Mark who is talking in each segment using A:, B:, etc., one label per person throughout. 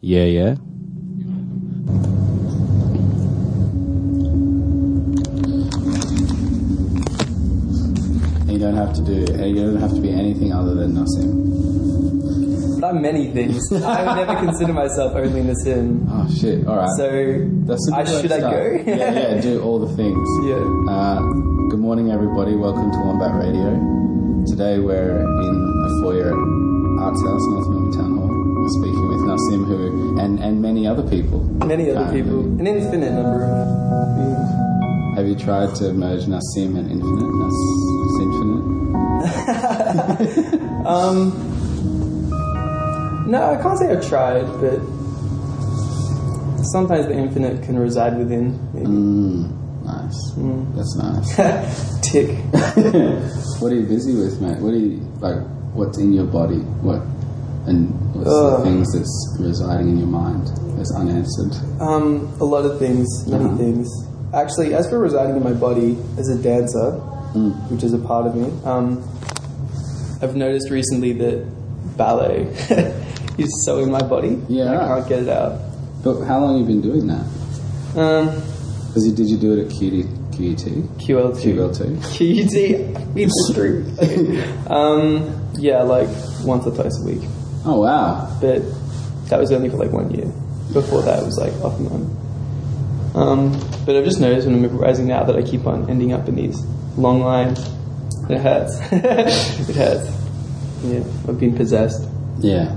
A: Yeah, yeah.
B: You don't have to do. You don't have to be anything other than Nassim.
C: I'm many things. I would never consider myself only Nassim.
B: Oh shit! All right.
C: So,
B: That's a
C: I,
B: good way
C: should I go?
B: yeah, yeah. Do all the things.
C: Yeah.
B: Uh, good morning, everybody. Welcome to Wombat Radio. Today we're in a foyer at Arts House, North Melbourne Town Hall. Nassim, who and and many other people.
C: Many other
B: Apparently.
C: people. An infinite number of beings.
B: Have you tried to merge Nassim and Infinite? Nas Infinite.
C: Um, no, I can't say I've tried, but sometimes the infinite can reside within. Maybe.
B: Mm, nice. That's nice.
C: Tick.
B: what are you busy with, mate? What are you like? What's in your body? What and what's the things that's residing in your mind that's unanswered?
C: Um, a lot of things, many
B: Uh-huh.
C: things. Actually, as for residing in my body as a dancer, which is a part of me, um, I've noticed recently that ballet is so in my body.
B: Yeah.
C: I can't get it out.
B: But how long have you been doing that?
C: Um,
B: you, did you do it at QD, QET?
C: QLT.
B: QLT?
C: QUT. It's true. Okay. Um, yeah, like once or twice a week.
B: Oh wow!
C: but that was only for like one year. Before that, it was like off and on. Um, but I've just noticed when I'm improvising now that I keep on ending up in these long lines. It hurts. it hurts. Yeah, I've been possessed.
B: Yeah,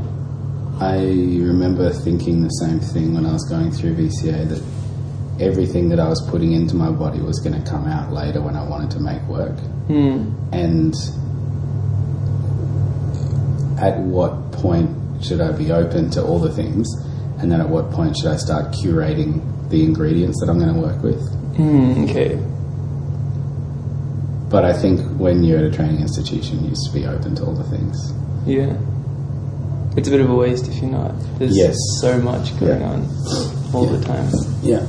B: I remember thinking the same thing when I was going through VCA that everything that I was putting into my body was going to come out later when I wanted to make work.
C: Hmm.
B: And at what point should I be open to all the things? And then at what point should I start curating the ingredients that I'm going to work with?
C: Mm, okay.
B: But I think when you're at a training institution, you used to be open to all the things.
C: Yeah. It's a bit of a waste if you're not. There's
B: Yes.
C: so much going
B: Yeah.
C: on all the time.
B: Yeah.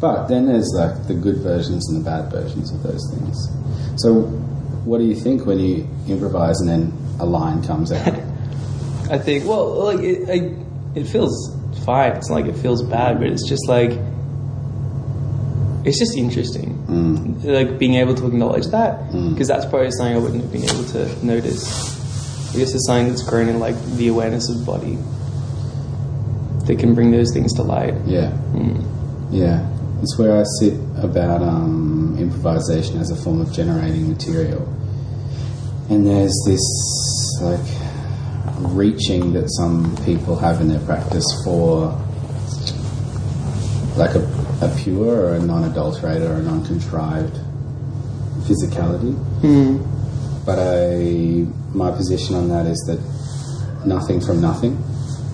B: But then there's like the good versions and the bad versions of those things. So, what do you think when you improvise and then a line comes out?
C: I think. Well, like it, I, it feels fine. It's not like it feels bad, but it's just like it's just interesting.
B: Mm.
C: Like being able to acknowledge that
B: Mm.
C: because that's probably something I wouldn't have been able to notice. I guess it's something that's grown in like the awareness of body that can bring those things to light.
B: Yeah.
C: Mm.
B: Yeah. It's where I sit about um, improvisation as a form of generating material. And there's this like reaching that some people have in their practice for like a, a pure or a non-adulterated or a non-contrived physicality.
C: Mm.
B: But I, my position on that is that nothing from nothing,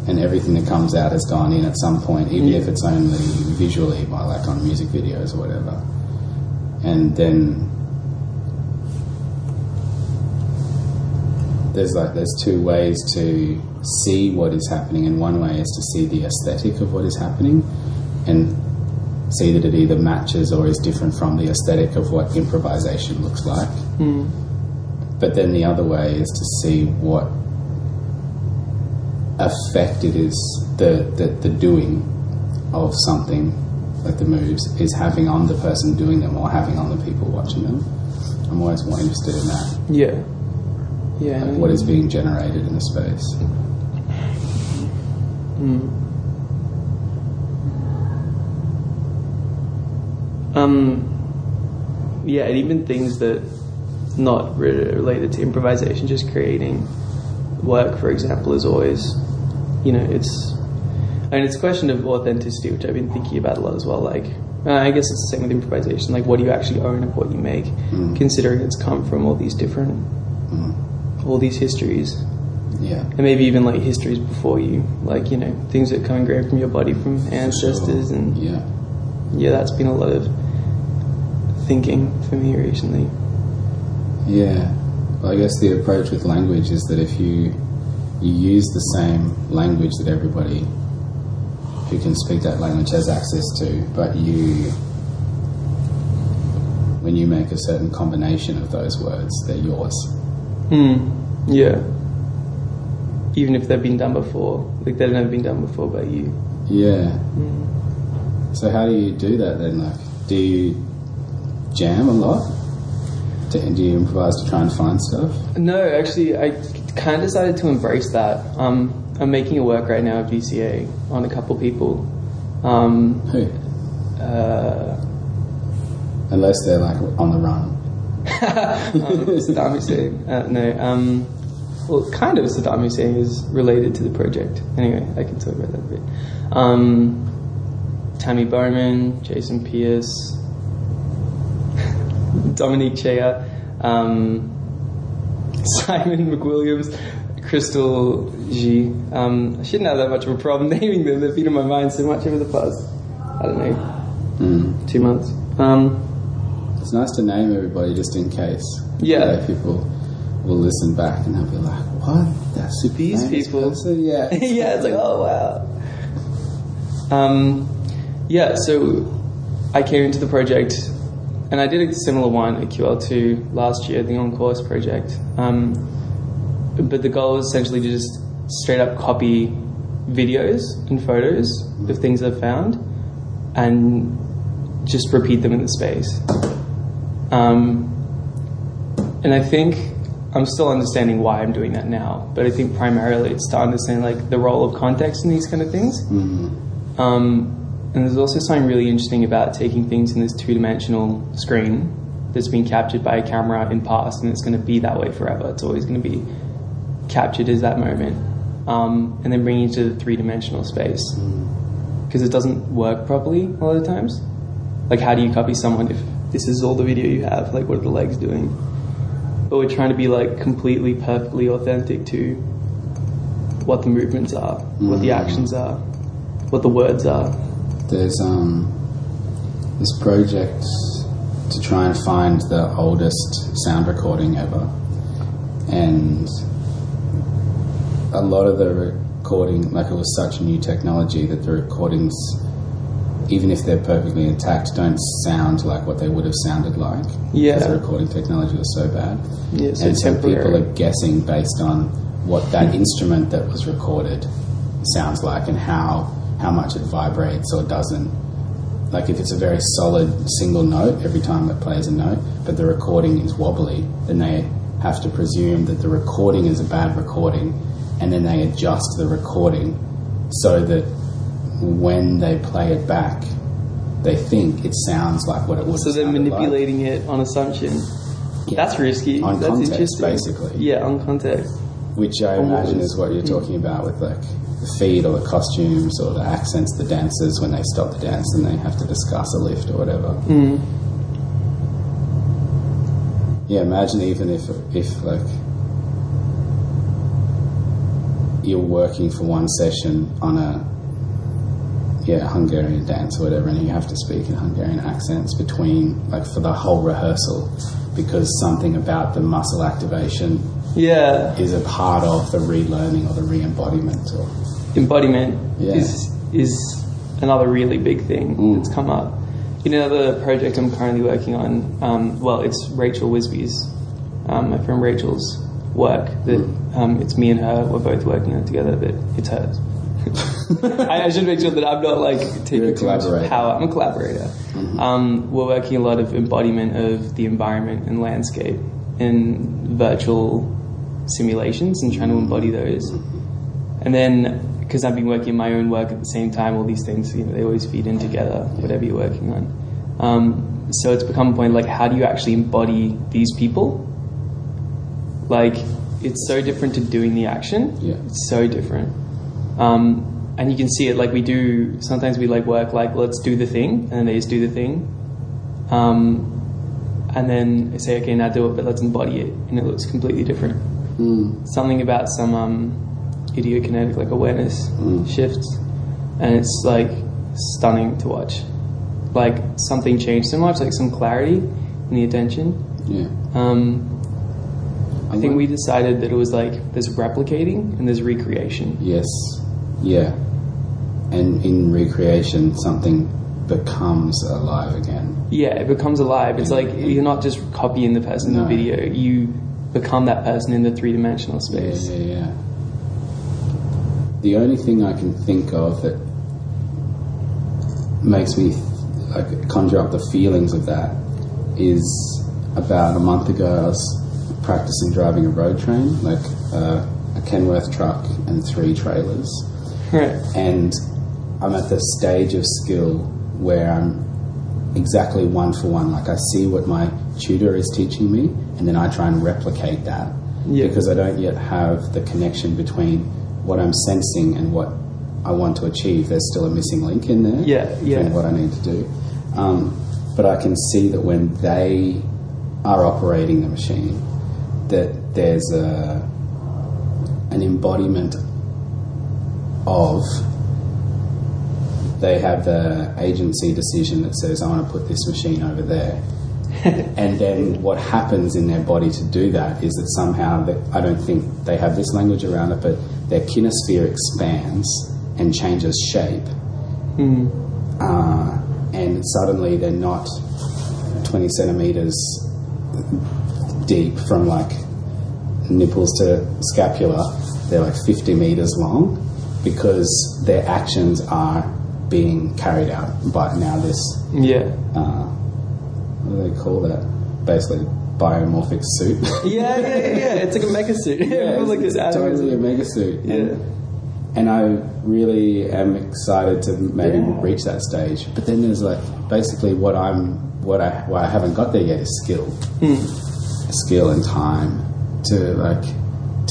B: and everything that comes out has gone in at some point, even if it's only visually, by like on music videos or whatever. And then there's like there's two ways to see what is happening, and one way is to see the aesthetic of what is happening, and see that it either matches or is different from the aesthetic of what improvisation looks like.
C: Mm.
B: But then the other way is to see what effect it is the, the, the doing of something, like the moves, is having on the person doing them or having on the people watching them. I'm always more interested in that.
C: Yeah. Yeah.
B: Like what is being generated in the space.
C: Mm. Um, yeah, and even things that not related to improvisation, just creating work, for example, is always, you know, it's, and it's a question of authenticity, which I've been thinking about a lot as well. Like, uh, I guess it's the same with improvisation. Like, what do you actually own of what you make,
B: Mm.
C: considering it's come from all these different,
B: Mm.
C: All these histories
B: Yeah.
C: and maybe even like histories before you, like you know things that come engraved from your body from ancestors,
B: Sure.
C: and
B: Yeah.
C: yeah, that's been a lot of thinking for me recently.
B: Yeah. Well, I guess the approach with language is that if you you use the same language that everybody who can speak that language has access to, but you when you make a certain combination of those words, they're yours.
C: Hmm. Yeah. even if they've been done before, like they've never been done before by you.
B: Yeah. So how do you do that then? Like, do you jam a lot? Do, do you improvise to try and find stuff?
C: No, actually, I kind of decided to embrace that. Um, I'm making a work right now at VCA on a couple people. Um,
B: Who?
C: uh,
B: Unless they're like on the run.
C: Um, Saddam Hussein. Uh, no, um, well, kind of Saddam Hussein is related to the project. Anyway, I can talk about that a bit. Um, Tammy Bowman, Jason Pierce, Dominique Chea, um, Simon McWilliams, Crystal G. Um, I shouldn't have that much of a problem naming them. They've been in my mind so much over the past, I don't know,
B: Mm.
C: two months. Um,
B: It's nice to name everybody just in case.
C: Yeah.
B: People will listen back and they'll be like, "What? That's super
C: These people."
B: person?" Yeah.
C: yeah, it's like, oh wow. Um, yeah, so I came into the project, and I did a similar one at QL2 last year, the on course project. Um, but the goal was essentially to just straight up copy videos and photos of things I've found, and just repeat them in the space. Um, and I think I'm still understanding why I'm doing that now, but I think primarily it's to understand like the role of context in these kind of things.
B: Mm.
C: Um, and there's also something really interesting about taking things in this two-dimensional screen that's been captured by a camera in past, and it's going to be that way forever. It's always going to be captured as that moment, um, and then bringing it to the three-dimensional space because it doesn't work properly a lot of times. Like, how do you copy someone if this is all the video you have? Like, what are the legs doing? But we're trying to be like completely, perfectly authentic to what the movements are, what the
B: Mhm.
C: actions are, what the words are.
B: There's um this project to try and find the oldest sound recording ever, and a lot of the recording, like it was such new technology that the recordings, even if they're perfectly intact, don't sound like what they would have sounded like.
C: Yeah.
B: because the recording technology was so bad.
C: Yeah, so
B: and so people are guessing based on what that instrument that was recorded sounds like and how how much it vibrates or doesn't. Like if it's a very solid single note every time it plays a note, but the recording is wobbly, then they have to presume that the recording is a bad recording, and then they adjust the recording so that when they play it back, they think it sounds like what it would.
C: So they're
B: sounded like.
C: manipulating it on assumption. That's risky.
B: On
C: That's
B: context,
C: interesting.
B: basically.
C: Yeah, on context.
B: Which I
C: Almost.
B: imagine is what you're talking about with like the feed or the costumes or the accents, the dancers when they stop the dance and they have to discuss a lift or whatever.
C: Mm.
B: Yeah, imagine even if if like you're working for one session on a yeah Hungarian dance or whatever, and you have to speak in Hungarian accents between like for the whole rehearsal because something about the muscle activation
C: Yeah,
B: is a part of the relearning or the re-embodiment or
C: embodiment
B: Yeah.
C: is is another really big thing
B: Mm.
C: that's come up. You know, the project I'm currently working on. Um, well, it's Rachel Wisby's, um, my friend Rachel's work. That
B: Mm.
C: um, it's me and her. We're both working on it together, but it's hers. I, I should make sure that I'm not like taking too much.
B: Mm-hmm.
C: power. I'm a collaborator. Um, we're working a lot of embodiment of the environment and landscape in virtual simulations and trying to embody those. And then, because I've been working my own work at the same time, all these things, you know, they always feed in together, whatever you're working on. Um, so it's become a point like, how do you actually embody these people? Like, it's so different to doing the action.
B: Yeah.
C: It's so different. Um, and you can see it like we do, sometimes we like work like, let's do the thing, and then they just do the thing. Um, and then they say, okay, now do it, but let's embody it. And it looks completely different
B: Mm.
C: something about some um, ideokinetic like awareness
B: Mm.
C: shifts, and it's like stunning to watch. Like something changed so much, like some clarity in the attention.
B: yeah.
C: Um, I think we decided that it was like there's replicating and there's recreation.
B: Yes. Yeah. And in recreation, something becomes alive again.
C: Yeah, it becomes alive. It's like you're not just copying the person in
B: No.
C: the video; you become that person in the three dimensional
B: Yeah,
C: space.
B: yeah, yeah. the only thing I can think of that makes me like conjure up the feelings of that is about a month ago I was practicing driving a road train, like uh, a Kenworth truck and three trailers,
C: Right.
B: and I'm at the stage of skill where I'm exactly one for one. Like I see what my tutor is teaching me, and then I try and replicate that
C: Yeah.
B: because I don't yet have the connection between what I'm sensing and what I want to achieve. There's still a missing link in there
C: Yeah, yeah.
B: between what I need to do. Um, but I can see that when they are operating the machine, that there's a an embodiment of they have the agency decision that says, I want to put this machine over there. and then what happens in their body to do that is that somehow, that I don't think they have this language around it, but their kinesphere expands and changes shape. Uh, and suddenly they're not 20 centimeters deep from like nipples to scapula, they're like 50 meters long because their actions are being carried out by now this,
C: Yeah.
B: uh, what do they call that? Basically, biomorphic suit.
C: Yeah, yeah, yeah. It's like a mecha suit.
B: yeah,
C: like
B: it's,
C: this
B: it's totally a mega suit.
C: Yeah.
B: And, and I really am excited to maybe
C: Yeah.
B: reach that stage. But then there's like basically what I'm, what I, why I haven't got there yet is skill,
C: Hmm.
B: skill and time to like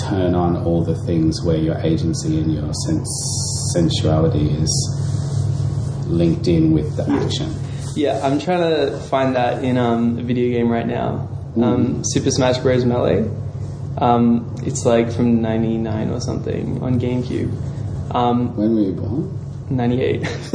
B: turn on all the things where your agency and your sense, sensuality is linked in with the action.
C: Yeah, I'm trying to find that in um, a video game right now. Um, Super Smash Bros. Melee. Um, it's like from '99 or something on GameCube. Um,
B: When were you born?
C: 98.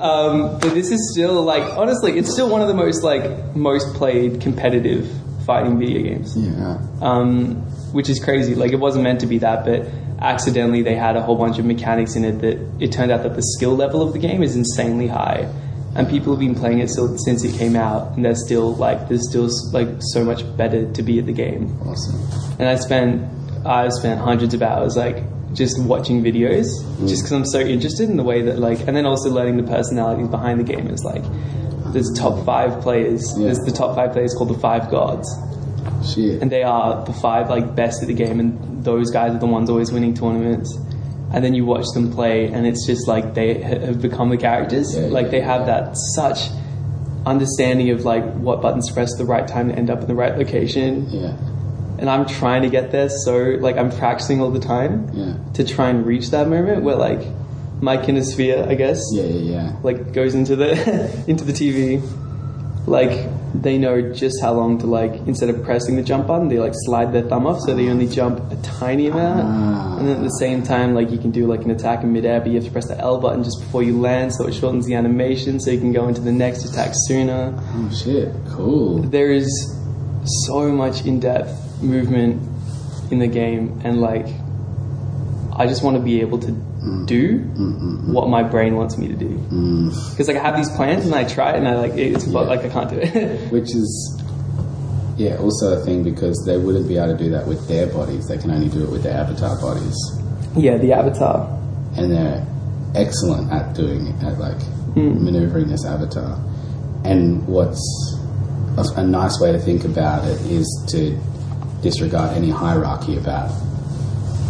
C: um, but this is still like honestly, it's still one of the most like most played competitive fighting video games.
B: Yeah.
C: um, which is crazy. Like it wasn't meant to be that, but accidentally they had a whole bunch of mechanics in it that it turned out that the skill level of the game is insanely high, and people have been playing it since it came out, and they're still like there's still like so much better to be at the game.
B: Awesome.
C: And I spent I spent hundreds of hours like just watching videos, just because I'm so interested in the way that like, and then also learning the personalities behind the game. Is like there's top five players.
B: Yeah.
C: There's the top five players called the Five Gods
B: Shit.
C: and they are the five like best at the game, and those guys are the ones always winning tournaments. And then you watch them play, and it's just like they have become the characters.
B: Yeah,
C: like
B: yeah,
C: they have that such understanding of like what buttons to press the right time to end up in the right location.
B: yeah.
C: And I'm trying to get there, so like I'm practicing all the time
B: Yeah.
C: to try and reach that moment where like my kinesphere, I guess,
B: Yeah, yeah, yeah.
C: like goes into the into the TV. Like they know just how long to like instead of pressing the jump button, they like slide their thumb off so they only jump a tiny amount.
B: Ah.
C: And then at the same time, like you can do like an attack in midair, but you have to press the L button just before you land, so it shortens the animation, so you can go into the next attack sooner.
B: Oh shit. Cool.
C: There is so much in-depth movement in the game, and like I just want to be able to mm. do mm, mm, what my brain wants me to do. Because like I have these plans and I try it and I like it's
B: Yeah.
C: like I can't do it.
B: Which is, yeah, also a thing because they wouldn't be able to do that with their bodies. They can only do it with their avatar bodies,
C: yeah, the avatar.
B: and they're excellent at doing it, at like maneuvering this avatar. And what's a, a nice way to think about it is to disregard any hierarchy about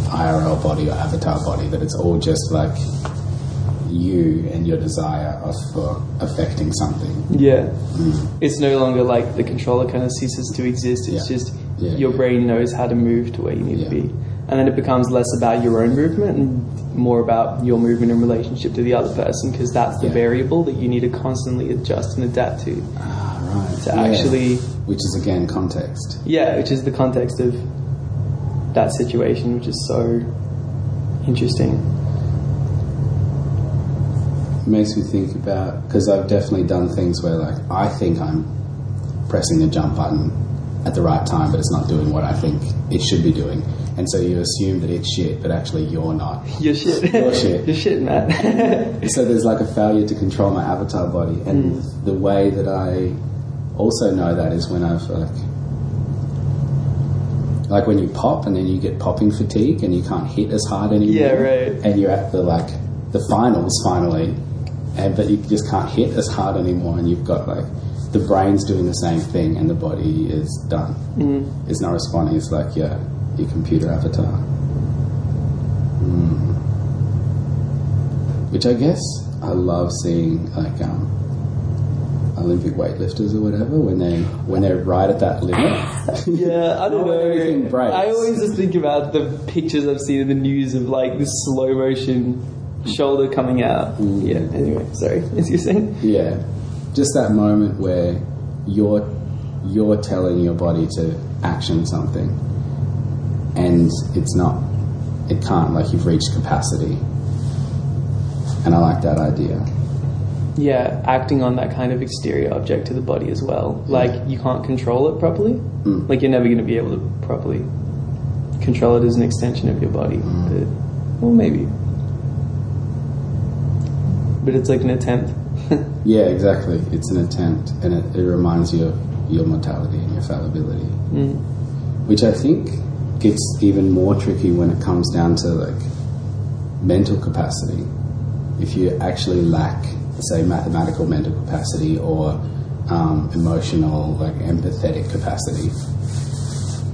B: IRL body or avatar body. That it's all just like you and your desire of for affecting something.
C: Yeah, it's no longer like the controller kind of ceases to exist. It's
B: Yeah.
C: just
B: Yeah,
C: your
B: yeah.
C: brain knows how to move to where you need to be, and then it becomes less about your own movement and more about your movement in relationship to the other person because that's the variable that you need to constantly adjust and adapt to.
B: Ah, right.
C: To actually-
B: which is again context.
C: Yeah, which is the context of that situation, which is so interesting.
B: makes me think about because I've definitely done things where like I think I'm pressing the jump button at the right time, but it's not doing what I think it should be doing, and so you assume that it's shit, but actually you're not.
C: You're shit.
B: Your shit.
C: Your shit, Matt.
B: So there's like a failure to control my avatar body, and hmm. the way that I also know that is when I've like like when you pop and then you get popping fatigue and you can't hit as hard anymore.
C: Yeah, right.
B: And you're at the like the finals finally, and but you just can't hit as hard anymore, and you've got like the brain's doing the same thing and the body is done. Mm. It's not responding. It's like your your computer avatar. Mm. Which I guess I love seeing like um, Olympic weightlifters or whatever when they when they're right at that limit.
C: Yeah, I don't
B: when everything
C: know.
B: breaks.
C: I always just think about the pictures I've seen in the news of like this slow motion shoulder coming out.
B: Mm.
C: Yeah. Anyway, sorry. As you're saying.
B: Yeah, just that moment where you're you're telling your body to action something, and it's not, it can't. Like you've reached capacity, and I like that idea.
C: Yeah, acting on that kind of exterior object to the body as well. Like you can't control it properly.
B: Mm.
C: Like you're never going to be able to properly control it as an extension of your body.
B: Mm.
C: But, well, maybe. But it's like an attempt.
B: Yeah, exactly. It's an attempt, and it, it reminds you of your mortality and your fallibility,
C: mm.
B: which I think gets even more tricky when it comes down to like mental capacity. If you actually lack, say, mathematical mental capacity or um, emotional, like empathetic capacity,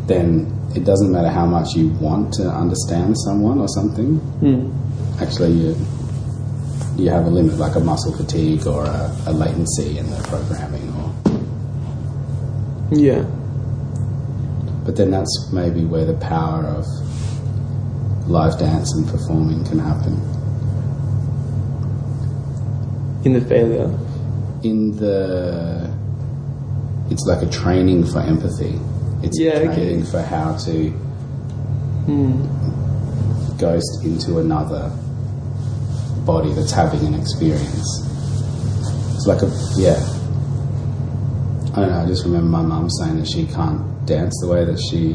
B: then it doesn't matter how much you want to understand someone or something.
C: Mm.
B: Actually, you you have a limit, like a muscle fatigue or a, a latency in the programming, or
C: Yeah.
B: but then that's maybe where the power of live dance and performing can happen.
C: In the failure.
B: In the, it's like a training for empathy. It's
C: Yeah,
B: a
C: okay.
B: training for how to hmm. ghost into another body that's having an experience. It's like a yeah. I don't know. I just remember my mum saying that she can't dance the way that she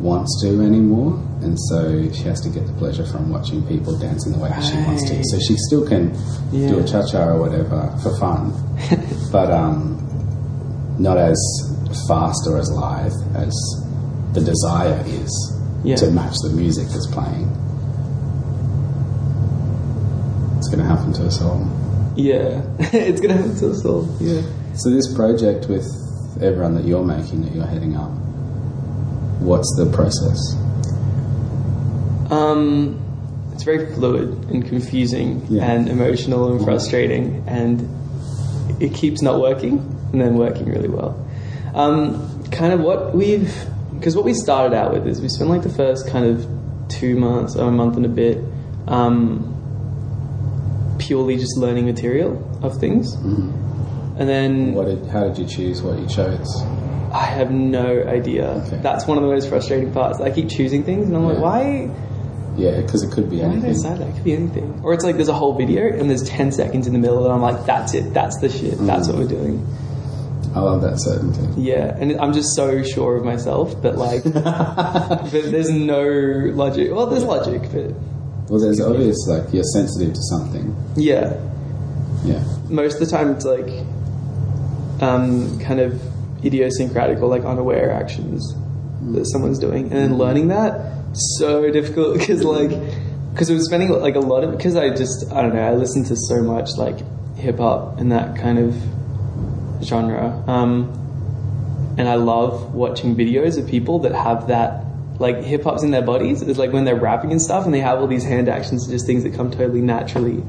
B: wants to anymore, and so she has to get the pleasure from watching people dancing the way that she wants to. So she still can do a cha cha or whatever for fun, but um, not as fast or as live as the desire is
C: Yeah.
B: to match the music that's playing. It's going to happen to us all.
C: Yeah. it's going to happen to us all. Yeah.
B: So this project with everyone that you're making, that you're heading up, what's the process?
C: Um, it's very fluid and confusing
B: Yeah.
C: and emotional and frustrating, and it keeps not working and then working really well. Um, kind of what we've, because what we started out with is we spent like the first kind of two months or a month and a bit um, purely just learning material of things. And then
B: What did, how did you choose what you chose?
C: I have no idea.
B: Okay.
C: That's one of the most frustrating parts. I keep choosing things, and I'm like, why?
B: Yeah, because it could be
C: Why did I
B: anything.
C: decide that? It could be anything. Or it's like there's a whole video and there's 10 seconds in the middle and I'm like, that's it. That's the shit. That's what we're doing.
B: I love that certainty.
C: Yeah. And I'm just so sure of myself, but like, but there's no logic. Well, there's logic, but
B: Well, there's obvious like you're sensitive to something.
C: yeah.
B: Yeah.
C: Most of the time it's like, um, kind of idiosyncratic or like unaware actions that someone's doing. And then learning that, so difficult because like, because I was spending like a lot of, because I just, I don't know, I listen to so much like hip hop and that kind of genre. Um, and I love watching videos of people that have that, like hip hop's in their bodies. It's like when they're rapping and stuff and they have all these hand actions, just things that come totally naturally.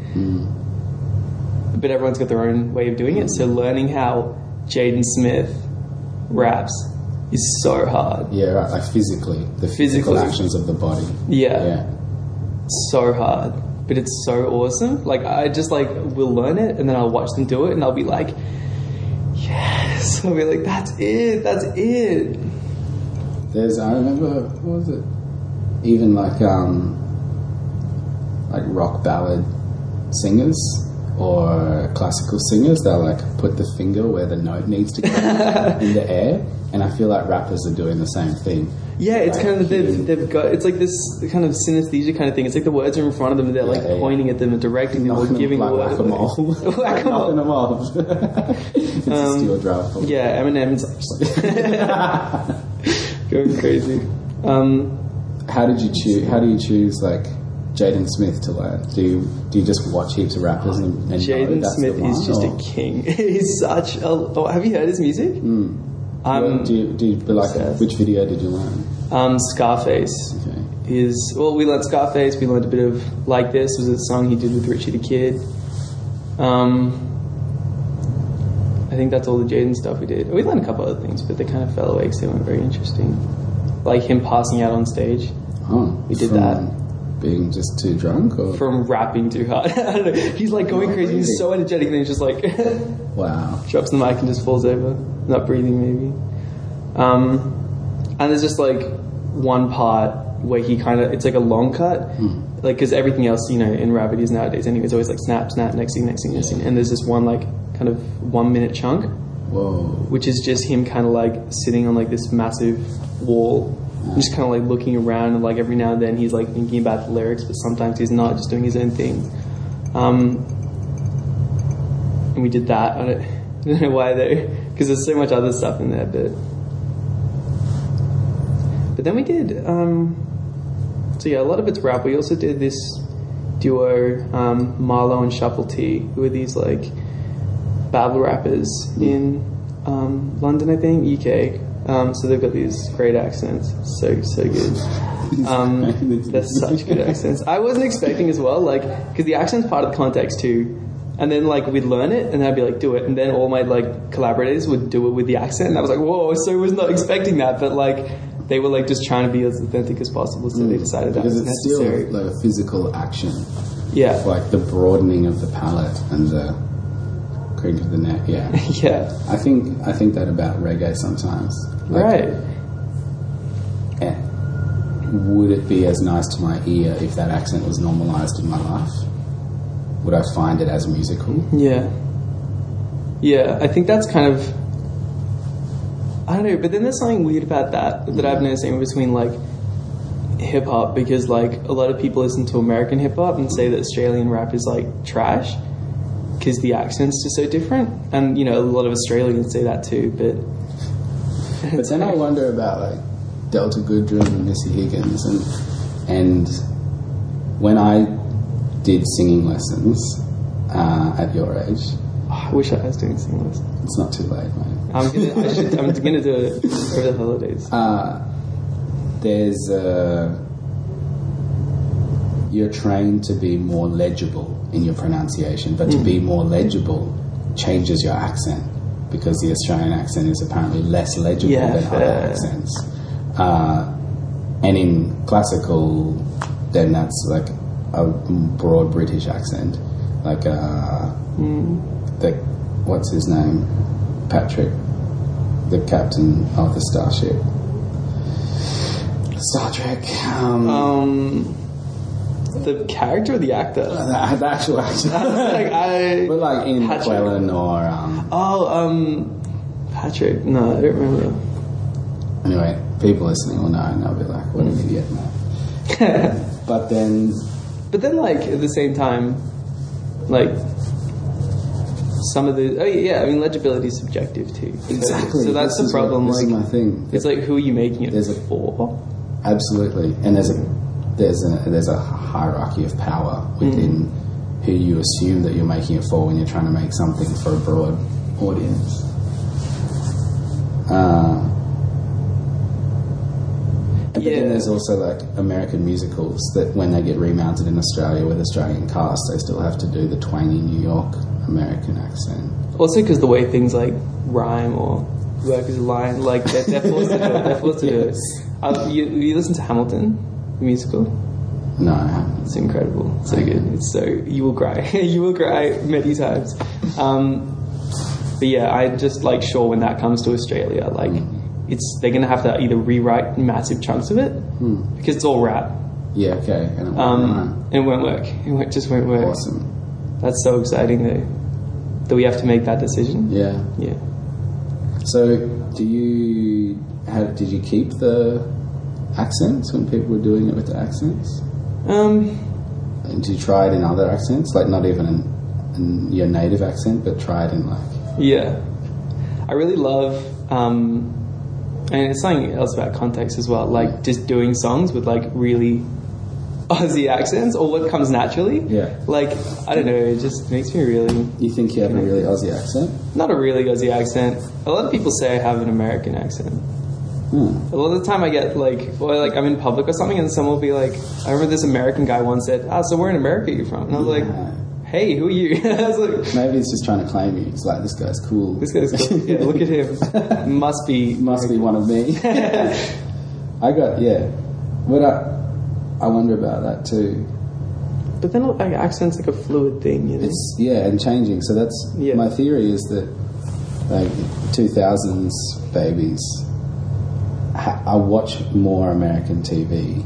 C: But everyone's got their own way of doing it. So learning how Jaden Smith raps is so hard.
B: Yeah, right. Like physically, the physical actions of the body.
C: Yeah.
B: Yeah.
C: so hard, but it's so awesome. Like I just like will learn it, and then I'll watch them do it, and I'll be like, yes. I'll be like, that's it, that's it.
B: There's, I remember, what was it? Even like, um, like rock ballad singers or classical singers, they'll like put the finger where the note needs to go in the air. And I feel like rappers are doing the same thing.
C: Yeah, it's
B: Like,
C: kind of they've, they've got it's like this kind of synesthesia kind of thing. It's like the words are in front of them, and they're like
B: Yeah, yeah.
C: pointing at them and directing them or
B: them
C: giving
B: like
C: the word.
B: whack-a-mole.
C: Whack-a-mole.
B: them it's a
C: Um,
B: steel drum.
C: Yeah, Eminem's going crazy. Um,
B: How did you choose? How do you choose like Jaden Smith to learn? Do you do you just watch heaps of rappers and, and
C: Jaden Smith is just
B: or-
C: a king. He's such a. Oh, have you heard his music? Um,
B: do you, do you, like
C: obsessed.
B: which video did you learn?
C: um, Scarface
B: Okay.
C: is well. We learned Scarface. We learned a bit of like this was a song he did with Richie the Kid. Um, I think that's all the Jaden stuff we did. We learned a couple other things, but they kind of fell away because they weren't very interesting. Like him passing out on stage
B: Oh,
C: We did
B: from
C: that.
B: Being just too drunk, or
C: from rapping too hard. I don't know. He's like going crazy. He's so energetic, and he's just like
B: wow.
C: drops the mic and just falls over, not breathing maybe. Um, and there's just like one part where he kind of it's like a long cut, like because everything else you know in rap videos nowadays anyway is always like snap, snap, next thing, next thing, next thing, and there's this one like kind of one minute chunk
B: Whoa.
C: which is just him kind of like sitting on like this massive wall, just kind of like looking around, and like every now and then he's like thinking about the lyrics, but sometimes he's not, just doing his own thing. Um, and we did that. I don't, I don't know why though, because there's so much other stuff in there, but but then we did. Um, so yeah, a lot of it's rap. We also did this duo, um, Marlo and Shuffle T, who are these like battle rappers in um, London, I think, UK. Um, so they've got these great accents, so so good. Um, they're such good accents. I wasn't expecting as well, like because the accent's part of the context too. And then like we'd learn it, and I'd be like, do it, and then all my like collaborators would do it with the accent, and I was like, whoa! So I was not expecting that, but like they were like just trying to be as authentic as possible, so they decided that
B: because
C: was
B: it's still
C: necessary.
B: like a physical action,
C: yeah,
B: like the broadening of the palate and the of the neck. Yeah,
C: yeah,
B: I think I think that about reggae sometimes. Like,
C: right.
B: eh, Would it be as nice to my ear if that accent was normalized in my life? Would I find it as musical?
C: Yeah. Yeah, I think that's kind of. I don't know, but then there's something weird about that that I've noticed in between like hip hop because like a lot of people listen to American hip hop and say that Australian rap is like trash because the accent's just so different, and you know a lot of Australians say that too. But
B: But then I wonder about like Delta Goodrum and Missy Higgins and and when I did singing lessons uh, at your age,
C: I wish I was doing singing lessons.
B: it's not too late, mate.
C: I'm gonna, I should, I'm gonna do it over the holidays.
B: Uh, there's uh, you're trained to be more legible in your pronunciation, but to be more legible changes your accent because the Australian accent is apparently less legible
C: Yeah,
B: than other accents. Uh, and in classical, then that's like a broad British accent, like uh, the what's his name, Patrick, the captain of the starship, Star Trek. Um,
C: Um, the character or the actor?
B: the, the actual actor,
C: like I.
B: but like in
C: Patrick.
B: McClellan or um,
C: Oh, um, Patrick. No, I don't remember.
B: anyway, people listening will know, and they'll be like, "What an idiot, man." but then,
C: But then, like at the same time, like some of the oh yeah, I mean legibility is subjective too.
B: Exactly.
C: So that's
B: this
C: the
B: what-
C: problem.
B: this is my thing.
C: it's like who are you making it
B: There's a-
C: for?
B: Absolutely, and there's a there's a there's a hierarchy of power within
C: Mm.
B: who you assume that you're making it for when you're trying to make something for a broad audience. Uh, but
C: Yeah.
B: then there's also like American musicals that when they get remounted in Australia with Australian cast, they still have to do the twangy New York American accent.
C: Also, because the way things like rhyme or work is line, like they're, they're forced to do it. They're forced to do it. Um, you, you listen to Hamilton, the musical?
B: No, I haven't.
C: It's incredible. So good. It's so you will cry. you will cry many times. Um, but yeah, I'm just like sure when that comes to Australia, like it's they're gonna have to either rewrite massive chunks of it because it's all rap.
B: Yeah, okay. And it won't
C: Um, and it won't work. It won't, just won't work.
B: awesome.
C: That's so exciting though that we have to make that decision.
B: Yeah.
C: Yeah.
B: So, do you have? Did you keep the accents when people were doing it with the accents?
C: Um,
B: And you try it in other accents, like not even in, in your native accent, but try it in like
C: Yeah, I really love um, And it's something else about context as well, like just doing songs with like really Aussie accents or what comes naturally.
B: Yeah.
C: Like, I don't know, it just makes me really,
B: You think you have a really Aussie accent?
C: not a really Aussie accent. A lot of people say I have an American accent.
B: Hmm.
C: A lot of the time I get like, or like I'm in public or something and someone will be like, I remember this American guy once said, ah, so where in America are you from? And I was
B: Yeah.
C: like, hey, who are you? I was like,
B: Maybe he's just trying to claim you. It's like this guy's cool.
C: this guy's cool. Yeah, look at him. Must be.
B: must be one of me. I got yeah. What I I wonder about that too.
C: But then like, accent's like a fluid thing, you know?
B: It's yeah, and changing. So that's
C: Yeah.
B: my theory is that like two thousands babies. Ha- I watch more American TV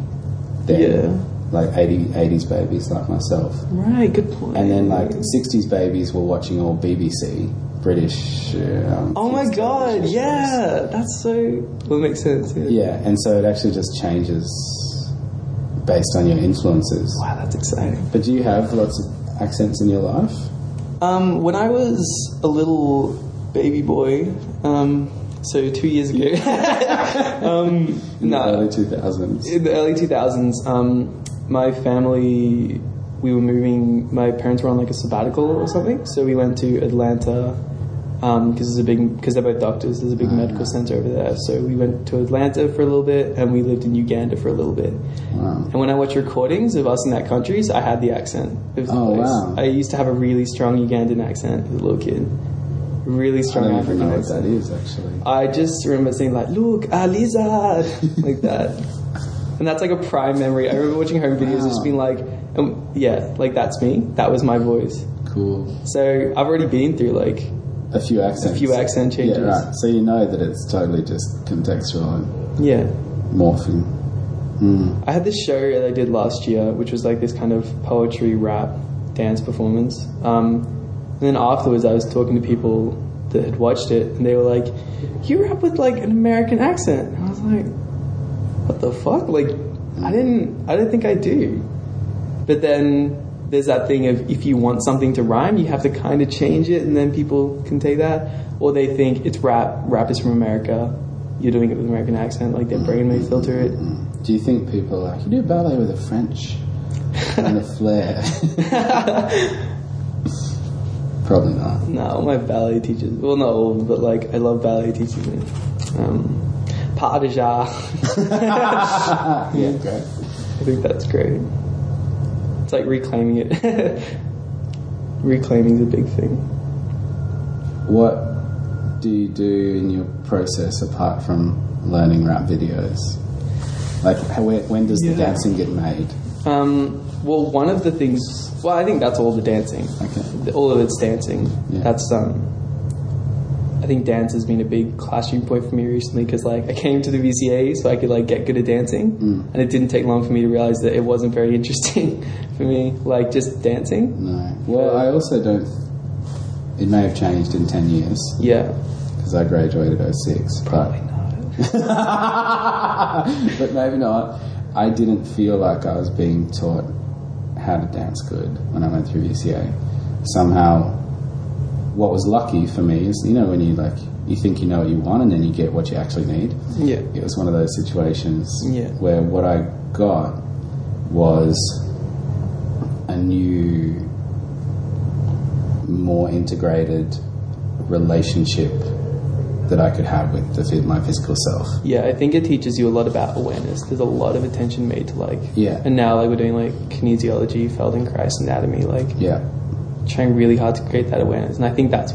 B: than
C: Yeah.
B: like 80, 80s babies like myself.
C: right, good point.
B: And then like 60s babies were watching all BBC, British. Um,
C: Oh my
B: kids
C: god,
B: television shows.
C: yeah, that's so. Well, it makes sense. Yeah.
B: Yeah, and so it actually just changes based on your influences.
C: Wow, that's exciting.
B: But do you have lots of accents in your life?
C: Um, when I was a little baby boy, um, so two years ago, um,
B: In
C: no,
B: the early 2000s?
C: in the early 2000s, um, my family, we were moving, my parents were on like a sabbatical or something, so we went to Atlanta because there's a big, because they're both doctors, there's a big medical center over there. So we went to Atlanta for a little bit and we lived in Uganda for a little bit.
B: Wow.
C: And when I watch recordings of us in that country, so I had the accent of the
B: Oh,
C: place.
B: wow.
C: I used to have a really strong Ugandan accent as a little kid. Really
B: I
C: strong
B: don't even
C: African
B: know what that is, actually.
C: I just remember saying like, "Look, a lizard," like that, and that's like a prime memory. I remember watching home videos, just
B: Wow.
C: being like, um, "Yeah, like that's me. That was my voice."
B: Cool.
C: So I've already been through like,
B: A few accents.
C: A few accent changes.
B: Yeah, right. So you know that it's totally just contextual and
C: yeah.
B: morphing.
C: I had this show that I did last year, which was like this kind of poetry rap dance performance. Um, then afterwards, I was talking to people that had watched it, and they were like, "You rap with like an American accent." And I was like, "What the fuck? Like, I didn't, I didn't think I do." But then there's that thing of if you want something to rhyme, you have to kind of change it, and then people can take that, or they think it's rap. Rap is from America. You're doing it with an American accent, like their brain may filter it.
B: Do you think people are like, you do ballet with a French kind of flair? Probably not.
C: No, my ballet teachers. Well, not all, but like I love ballet teachers. Um, pas de joie.
B: Yeah, great.
C: I think that's great. It's like reclaiming it. Reclaiming is a big thing.
B: What do you do in your process apart from learning rap videos? Like, how, when does the dancing get made?
C: Um, well, one of the things. Well, I think that's all the dancing.
B: Okay.
C: All of it's dancing.
B: Yeah.
C: That's um. I think dance has been a big clashing point for me recently because like I came to the VCA so I could like get good at dancing,
B: Mm.
C: and it didn't take long for me to realize that it wasn't very interesting for me. Like just dancing.
B: No. Well, I also don't. It may have changed in 10 years
C: Yeah.
B: because I graduated 06.
C: Probably
B: But,
C: not.
B: but maybe not. I didn't feel like I was being taught how to dance good when I went through VCA. Somehow, what was lucky for me is, you know, when you like, you think you know what you want and then you get what you actually need.
C: Yeah.
B: It was one of those situations
C: Yeah.
B: where what I got was a new, more integrated relationship that I could have with the, my physical self.
C: Yeah, I think it teaches you a lot about awareness. There's a lot of attention made to like,
B: Yeah.
C: and now like we're doing like kinesiology, Feldenkrais anatomy, like
B: Yeah.
C: trying really hard to create that awareness. And I think that's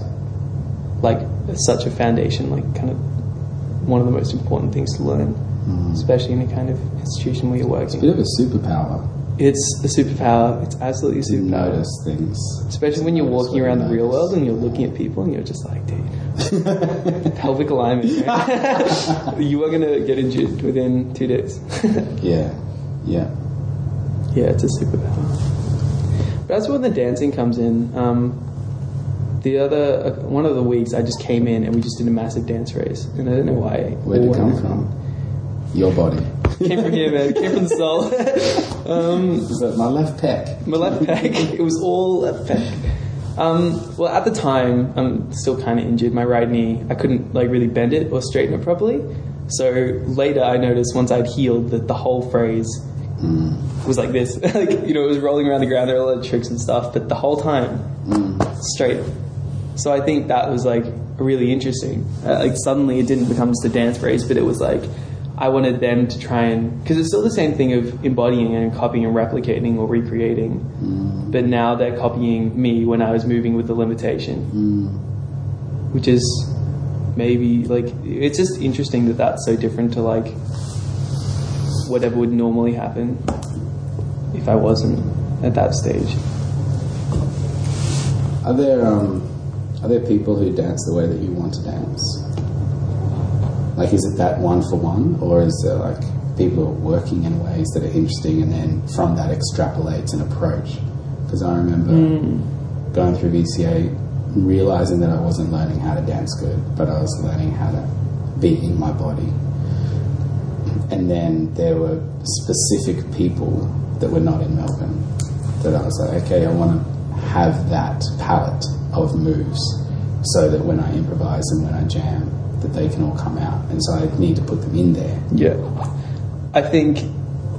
C: like such a foundation, like kind of one of the most important things to learn, mm. especially in a kind of institution where you're working.
B: A bit of a superpower.
C: It's a superpower. It's absolutely a
B: to
C: superpower.
B: notice things.
C: Especially when you're
B: Notice
C: walking around the real world and you're looking at people and you're just like, dude, pelvic alignment. right? you are gonna get injured within two days.
B: Yeah. Yeah.
C: yeah, it's a superpower. But that's when the dancing comes in. Um, the other uh, one of the weeks, I just came in and we just did a massive dance race, and I don't know why.
B: Where'd it come from? Your body.
C: Came from here, man. Came from the soul. um,
B: Is that my left pec?
C: my left pec. It was all left pec. Um, well, at the time, I'm still kind of injured. My right knee, I couldn't like really bend it or straighten it properly. So later, I noticed once I'd healed that the whole phrase was like this. like you know, it was rolling around the ground. There were a lot of tricks and stuff, but the whole time straight. So I think that was like really interesting. Uh, like suddenly, it didn't become just a dance phrase, but it was like I wanted them to try and because it's still the same thing of embodying and copying and replicating or recreating. But now they're copying me when I was moving with the limitation, which is maybe like it's just interesting that that's so different to like whatever would normally happen if I wasn't at that stage.
B: Are there um, are there people who dance the way that you want to dance? Like, is it that one for one, or is there like people are working in ways that are interesting, and then from that extrapolates an approach? Because I remember mm. going through VCA, realizing that I wasn't learning how to dance good, but I was learning how to be in my body. And then there were specific people that were not in Melbourne that I was like, okay, I want to have that palette of moves so that when I improvise and when I jam, that they can all come out. And so I need to put them in there.
C: Yeah. I think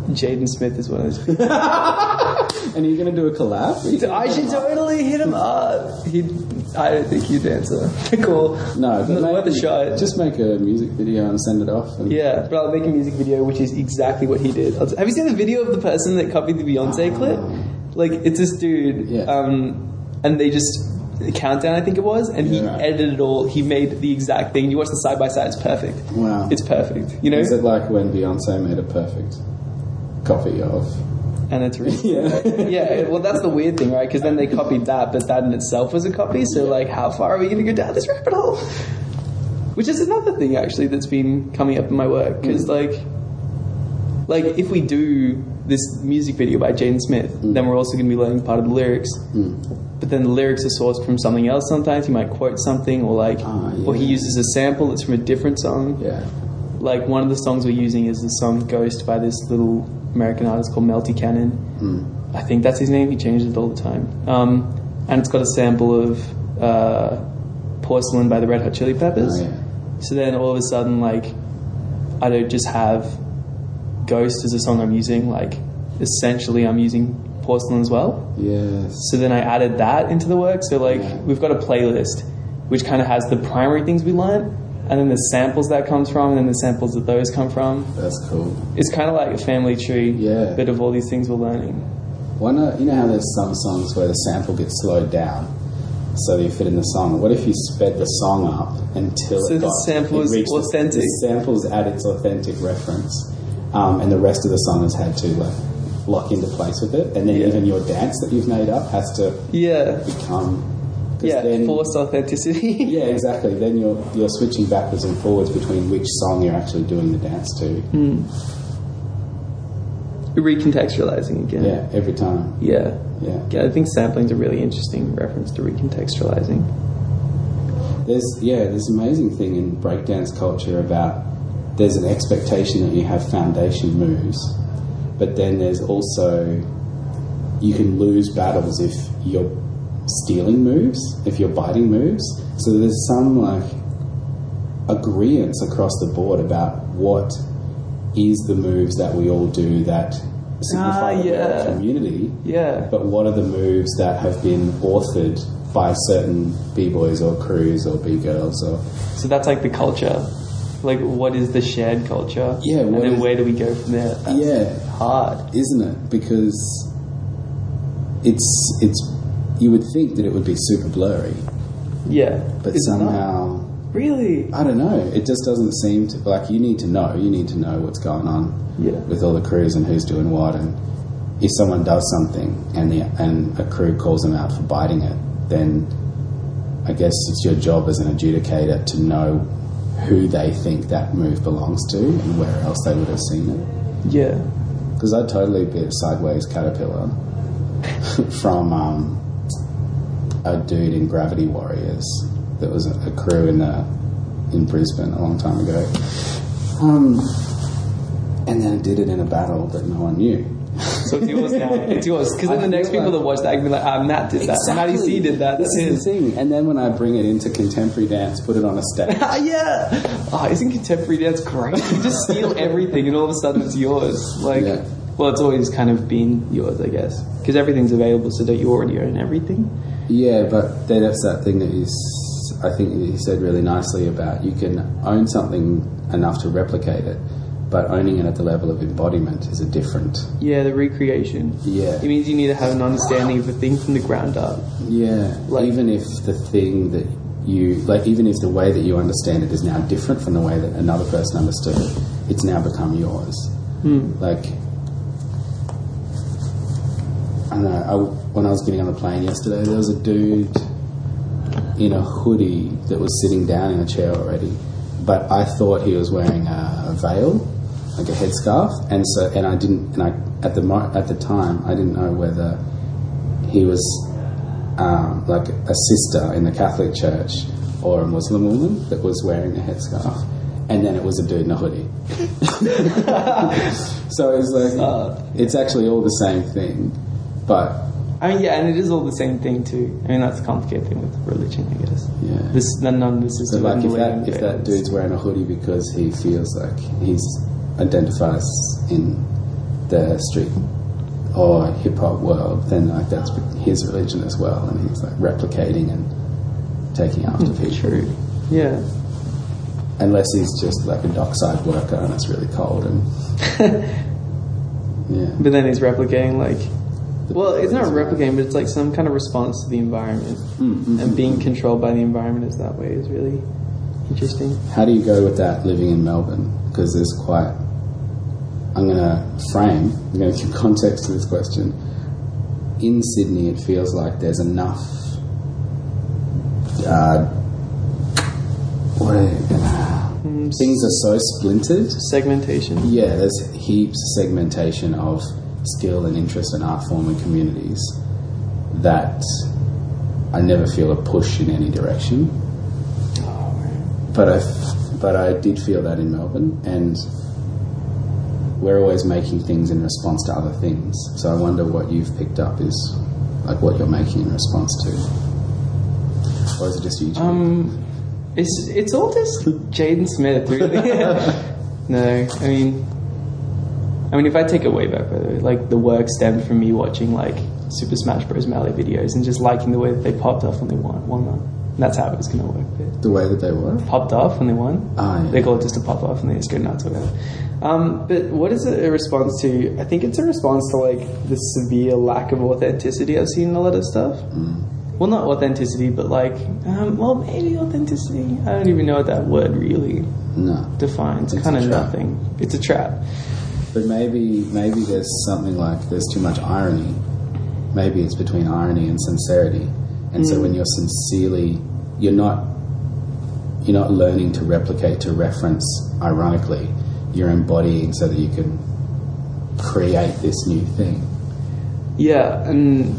C: Jaden Smith is one of those people.
B: And you're going to do a collab?
C: I should totally hit him up. He, I don't think he'd answer. cool.
B: No, but
C: Worth a
B: maybe
C: shot.
B: Just make a music video and send it off. And
C: Yeah, but I'll make a music video which is exactly what he did. Have you seen the video of the person that copied the Beyonce clip? Like, it's this dude,
B: Yeah.
C: um, and they just countdown, I think it was, and he edited it all. He made the exact thing. You watch the side by side; it's perfect.
B: Wow.
C: It's perfect. You know,
B: Is it like when Beyonce made a perfect copy of?
C: and it's really
B: Yeah.
C: yeah. Well, that's the weird thing, right? Because then they copied that, but that in itself was a copy. So, like, how far are we going to go down this rabbit hole? Which is another thing actually that's been coming up in my work because, hmm. like, like if we do this music video by Jaden Smith, then we're also going to be learning part of the lyrics. But then the lyrics are sourced from something else. Sometimes he might quote something, or like,
B: Ah,
C: or he uses a sample that's from a different song.
B: Yeah.
C: Like one of the songs we're using is the song "Ghost" by this little American artist called Melty Cannon.
B: Hmm.
C: I think that's his name. He changes it all the time. Um, and it's got a sample of uh, "Porcelain" by the Red Hot Chili Peppers.
B: Oh, yeah.
C: So then all of a sudden, like, I don't just have "Ghost" is a song I'm using. Like, essentially, I'm using "Porcelain" as well.
B: Yes.
C: So then I added that into the work. So like
B: Yeah.
C: we've got a playlist which kind of has the primary things we learned, and then the samples that comes from, and then the samples that those come from.
B: That's cool.
C: It's kind of like a family tree,
B: Yeah.
C: bit of all these things we're learning.
B: Why not? You know how there's some songs where the sample gets slowed down, so you fit in the song. What if you sped the song up until
C: So
B: it
C: the sample
B: it
C: is
B: reached the-
C: authentic.
B: The, sample's at its authentic reference, um, and the rest of the song has had to like lock into place with it, and then
C: Yeah.
B: even your dance that you've made up has to
C: Yeah,
B: become.
C: yeah,
B: then-
C: forced authenticity.
B: Yeah, exactly. Then you're you're switching backwards and forwards between which song you're actually doing the dance to.
C: Hmm. Recontextualizing again.
B: Yeah, every time.
C: yeah,
B: Yeah.
C: Yeah, I think sampling's a really interesting reference to recontextualizing.
B: There's yeah, there's an amazing thing in breakdance culture about there's an expectation that you have foundation moves, but then there's also you can lose battles if you're stealing moves, if you're biting moves. So there's some like agreement across the board about what is the moves that we all do that signify
C: Ah, yeah.
B: community
C: Yeah,
B: but what are the moves that have been authored by certain b-boys or crews or b-girls or
C: so that's like the culture. Like, what is the shared culture?
B: Yeah,
C: and then
B: is-
C: where do we go from there? That's
B: yeah
C: hard.
B: isn't it because it's it's you would think that it would be super blurry
C: Yeah,
B: but
C: It's not.
B: somehow
C: really.
B: i don't know it just doesn't seem to like you need to know you need to know what's going on
C: Yeah.
B: with all the crews and who's doing what and if someone does something and the and a crew calls them out for biting it then I guess it's your job as an adjudicator to know who they think that move belongs to and where else they would have seen it.
C: Yeah.
B: Because I'd totally be a sideways caterpillar from um, a dude in Gravity Warriors that was a, a crew in uh, in Brisbane a long time ago. Um, and then I did it in a battle that no one knew.
C: So it's yours now. It's yours. Because then the next people
B: like-
C: that watch that can be like, ah, Matt did that. Matty C did that.
B: This
C: That's
B: is
C: his.
B: the thing. And then when I bring it into contemporary dance, put it on a stage.
C: Ah, yeah. Oh, isn't contemporary dance great? You just steal everything and all of a sudden it's yours. Like,
B: Yeah.
C: well, it's always kind of been yours, I guess. Because everything's available, so don't you already own everything?
B: Yeah, but that's that thing that he's, I think he said really nicely about you can own something enough to replicate it, but owning it at the level of embodiment is a different.
C: Yeah, the recreation.
B: Yeah.
C: It means you need to have an understanding of the thing from the ground up.
B: Yeah,
C: Like-
B: even if the thing that you like, even if the way that you understand it is now different from the way that another person understood it, it's now become yours. Hmm. Like, I don't know. I, when I was getting on the plane yesterday, there was a dude in a hoodie that was sitting down in a chair already, but I thought he was wearing a veil, like a headscarf, and so and I didn't, and I at the at the time I didn't know whether he was um, like a sister in the Catholic Church or a Muslim woman that was wearing a headscarf, and then it was a dude in a hoodie. so it's like
C: Uh,
B: it's actually all the same thing, but
C: I mean, yeah, and it is all the same thing too. I mean, that's a complicated thing with religion, I guess.
B: yeah.
C: This none, none of this is
B: So like if that if that dude's wearing a hoodie because he feels like he's identifies in the street or hip hop world, then like that's his religion as well, and he's like replicating and taking after hmm. people.
C: True. Yeah.
B: Unless he's just like a dockside worker and it's really cold and yeah.
C: But then he's replicating like, well, it's not replicating, but it's like some kind of response to the environment,
B: Mm-hmm.
C: and being hmm. controlled by the environment is that way is really interesting.
B: How do you go with that living in Melbourne? Because there's quite. I'm going to frame, I'm going to give context to this question. In Sydney, it feels like there's enough. Uh, what are,
C: Mm,
B: things are so splintered.
C: segmentation.
B: Yeah, there's heaps of segmentation of skill and interest and art form and communities that I never feel a push in any direction but I, but I did feel that in Melbourne, and we're always making things in response to other things. So I wonder what you've picked up is like what you're making in response to, or is it just you?
C: Um, it's it's all just Jaden Smith, really. no, I mean, I mean, if I take it way back, by the way, like the work stemmed from me watching like Super Smash Bros. Melee videos and just liking the way that they popped off when they won. Won that. That's how it was going to work.
B: The way that they were.
C: popped off when they won.
B: Ah, yeah.
C: They call it just a pop off and they just go nuts or whatever. Um, but what is it a response to? I think it's a response to like the severe lack of authenticity I've seen in a lot of stuff.
B: Mm.
C: Well, not authenticity, but like, um, well, maybe authenticity. I don't even know what that word really
B: No,
C: defines.
B: It's
C: kind of nothing. It's a trap.
B: but maybe maybe there's something like there's too much irony. Maybe it's between irony and sincerity, and so when you're sincerely, you're not you're not learning to replicate to reference ironically you're embodying so that you can create this new thing
C: Yeah, and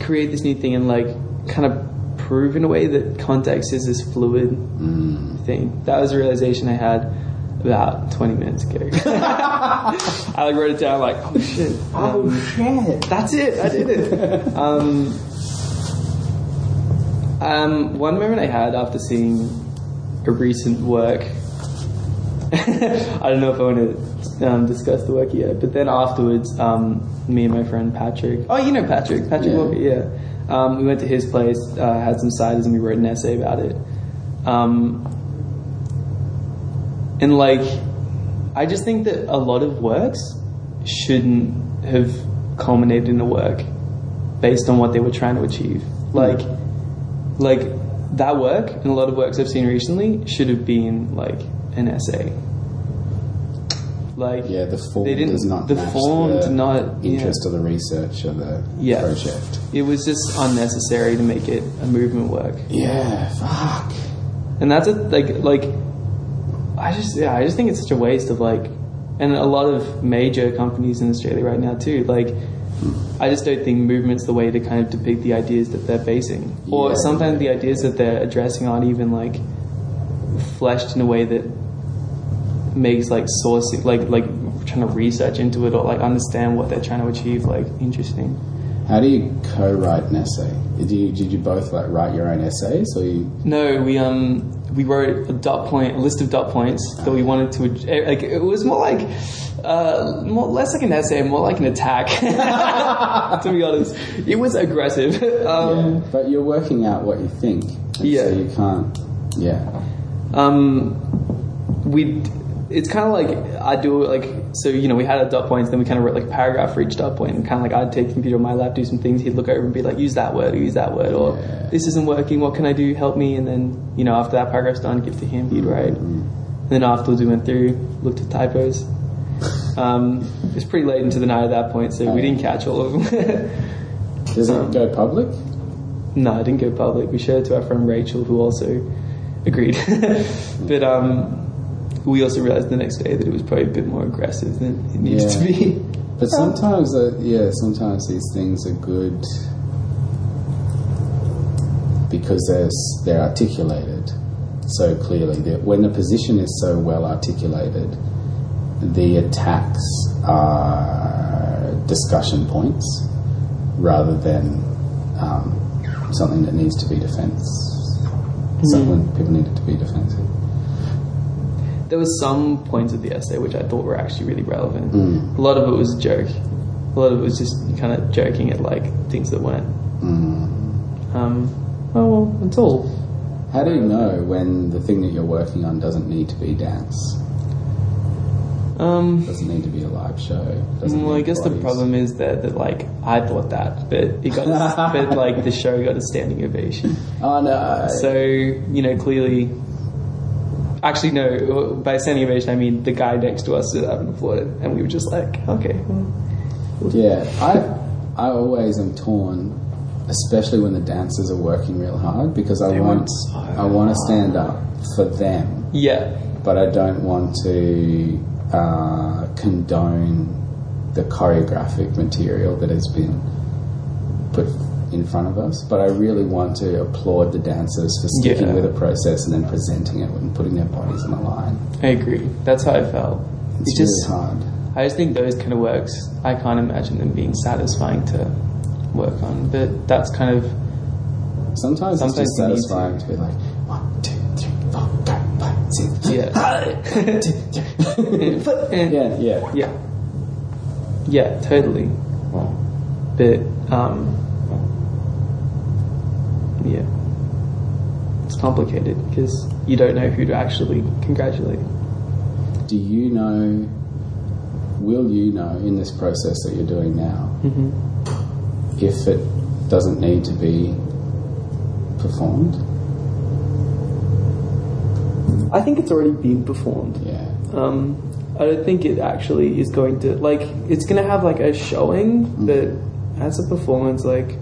C: create this new thing and like kind of prove in a way that context is this fluid
B: Mm.
C: thing. That was a realization I had about 20 minutes ago. I like wrote it down like, oh shit. Um,
B: shit
C: That's it. I did it. um, um, one moment I had after seeing a recent work. I don't know if I want to um, discuss the work yet, but then afterwards, um, me and my friend Patrick. Oh, you know Patrick, Patrick
B: Yeah.
C: Walker. Yeah. Um, we went to his place, uh, had some ciders, and we wrote an essay about it. Um, and like, I just think that a lot of works shouldn't have culminated in a work based on what they were trying to achieve. Like, like that work and a lot of works I've seen recently should have been like an essay. Like,
B: yeah the form
C: They didn't-
B: does not
C: the form
B: the
C: did not- yeah.
B: interest or the research or the
C: Yeah.
B: project
C: it was just unnecessary to make it a movement work.
B: yeah fuck
C: and that's a, like like I just yeah I just think it's such a waste of like and a lot of major companies in Australia right now too like I just don't think movement's the way to kind of depict the ideas that they're basing or
B: Yeah.
C: sometimes the ideas that they're addressing aren't even like fleshed in a way that makes like sourcing like like trying to research into it or like understand what they're trying to achieve. Like interesting.
B: How do you co-write an essay? Did you did you both like write your own essays, or you?
C: No, we um we wrote a dot point, a list of dot points that we wanted to like. It was more like uh, more less like an essay, more like an attack. to be honest, it was aggressive. Um,
B: yeah, but you're working out what you think.
C: Yeah.
B: So you can't. Yeah.
C: Um, we, it's kind of like I do like so. You know, we had a dot points, then we kind of wrote like a paragraph for each dot point, and kind of like I'd take the computer on my lap, do some things. He'd look over and be like, "Use that word, or use that word, or
B: Yeah.
C: this isn't working. What can I do? Help me." And then you know, after that paragraph's done, give to him. He'd write. And then afterwards, we went through, looked at typos. Um, it was pretty late into the night at that point, so we didn't catch all of them.
B: Does it go public?
C: No, it didn't go public. We shared it to our friend Rachel, who also agreed. but um, we also realized the next day that it was probably a bit more aggressive than it needed to be.
B: But sometimes, uh, yeah, sometimes these things are good because they're they're articulated so clearly. That when the position is so well articulated, the attacks are discussion points rather than um, something that needs to be defense. Something people need it to be defensive.
C: There were some points of the essay which I thought were actually really relevant.
B: Mm.
C: A lot of it was a joke. A lot of it was just kind of joking at like things that weren't.
B: Mm.
C: Um, oh well, it's all.
B: How do you know when the thing that you're working on doesn't need to be dance?
C: Um,
B: Doesn't need to be a live show. Doesn't
C: well, I guess the problem is that, that like I thought that, but it got a, but like the show got a standing ovation.
B: Oh no!
C: So, you know, clearly. Actually, no, by standing ovation, I mean the guy next to us stood up and applauded, and we were just like, okay. well,
B: yeah, I I always am torn, especially when the dancers are working real hard because I
C: They
B: want
C: so
B: I want to stand up for them,
C: Yeah,
B: but I don't want to uh, condone the choreographic material that has been put in front of us. But I really want to applaud the dancers for sticking
C: Yeah.
B: with the process and then presenting it and putting their bodies on the line.
C: I agree. That's how I felt.
B: It's
C: It just,
B: hard.
C: I just think those kind of works, I can't imagine them being satisfying to work on, but that's kind of,
B: Sometimes,
C: Sometimes
B: it's just satisfying to. be like one, two, three, four, six.
C: Yeah.
B: yeah, yeah.
C: Yeah. Yeah, totally. But, um, yeah. It's complicated because you don't know who to actually congratulate.
B: Do you know? Will you know in this process that you're doing now
C: Mm-hmm.
B: if it doesn't need to be performed?
C: I think it's already been performed.
B: Yeah.
C: Um, I don't think it actually is going to like. It's going to have like a showing, but as a performance, like,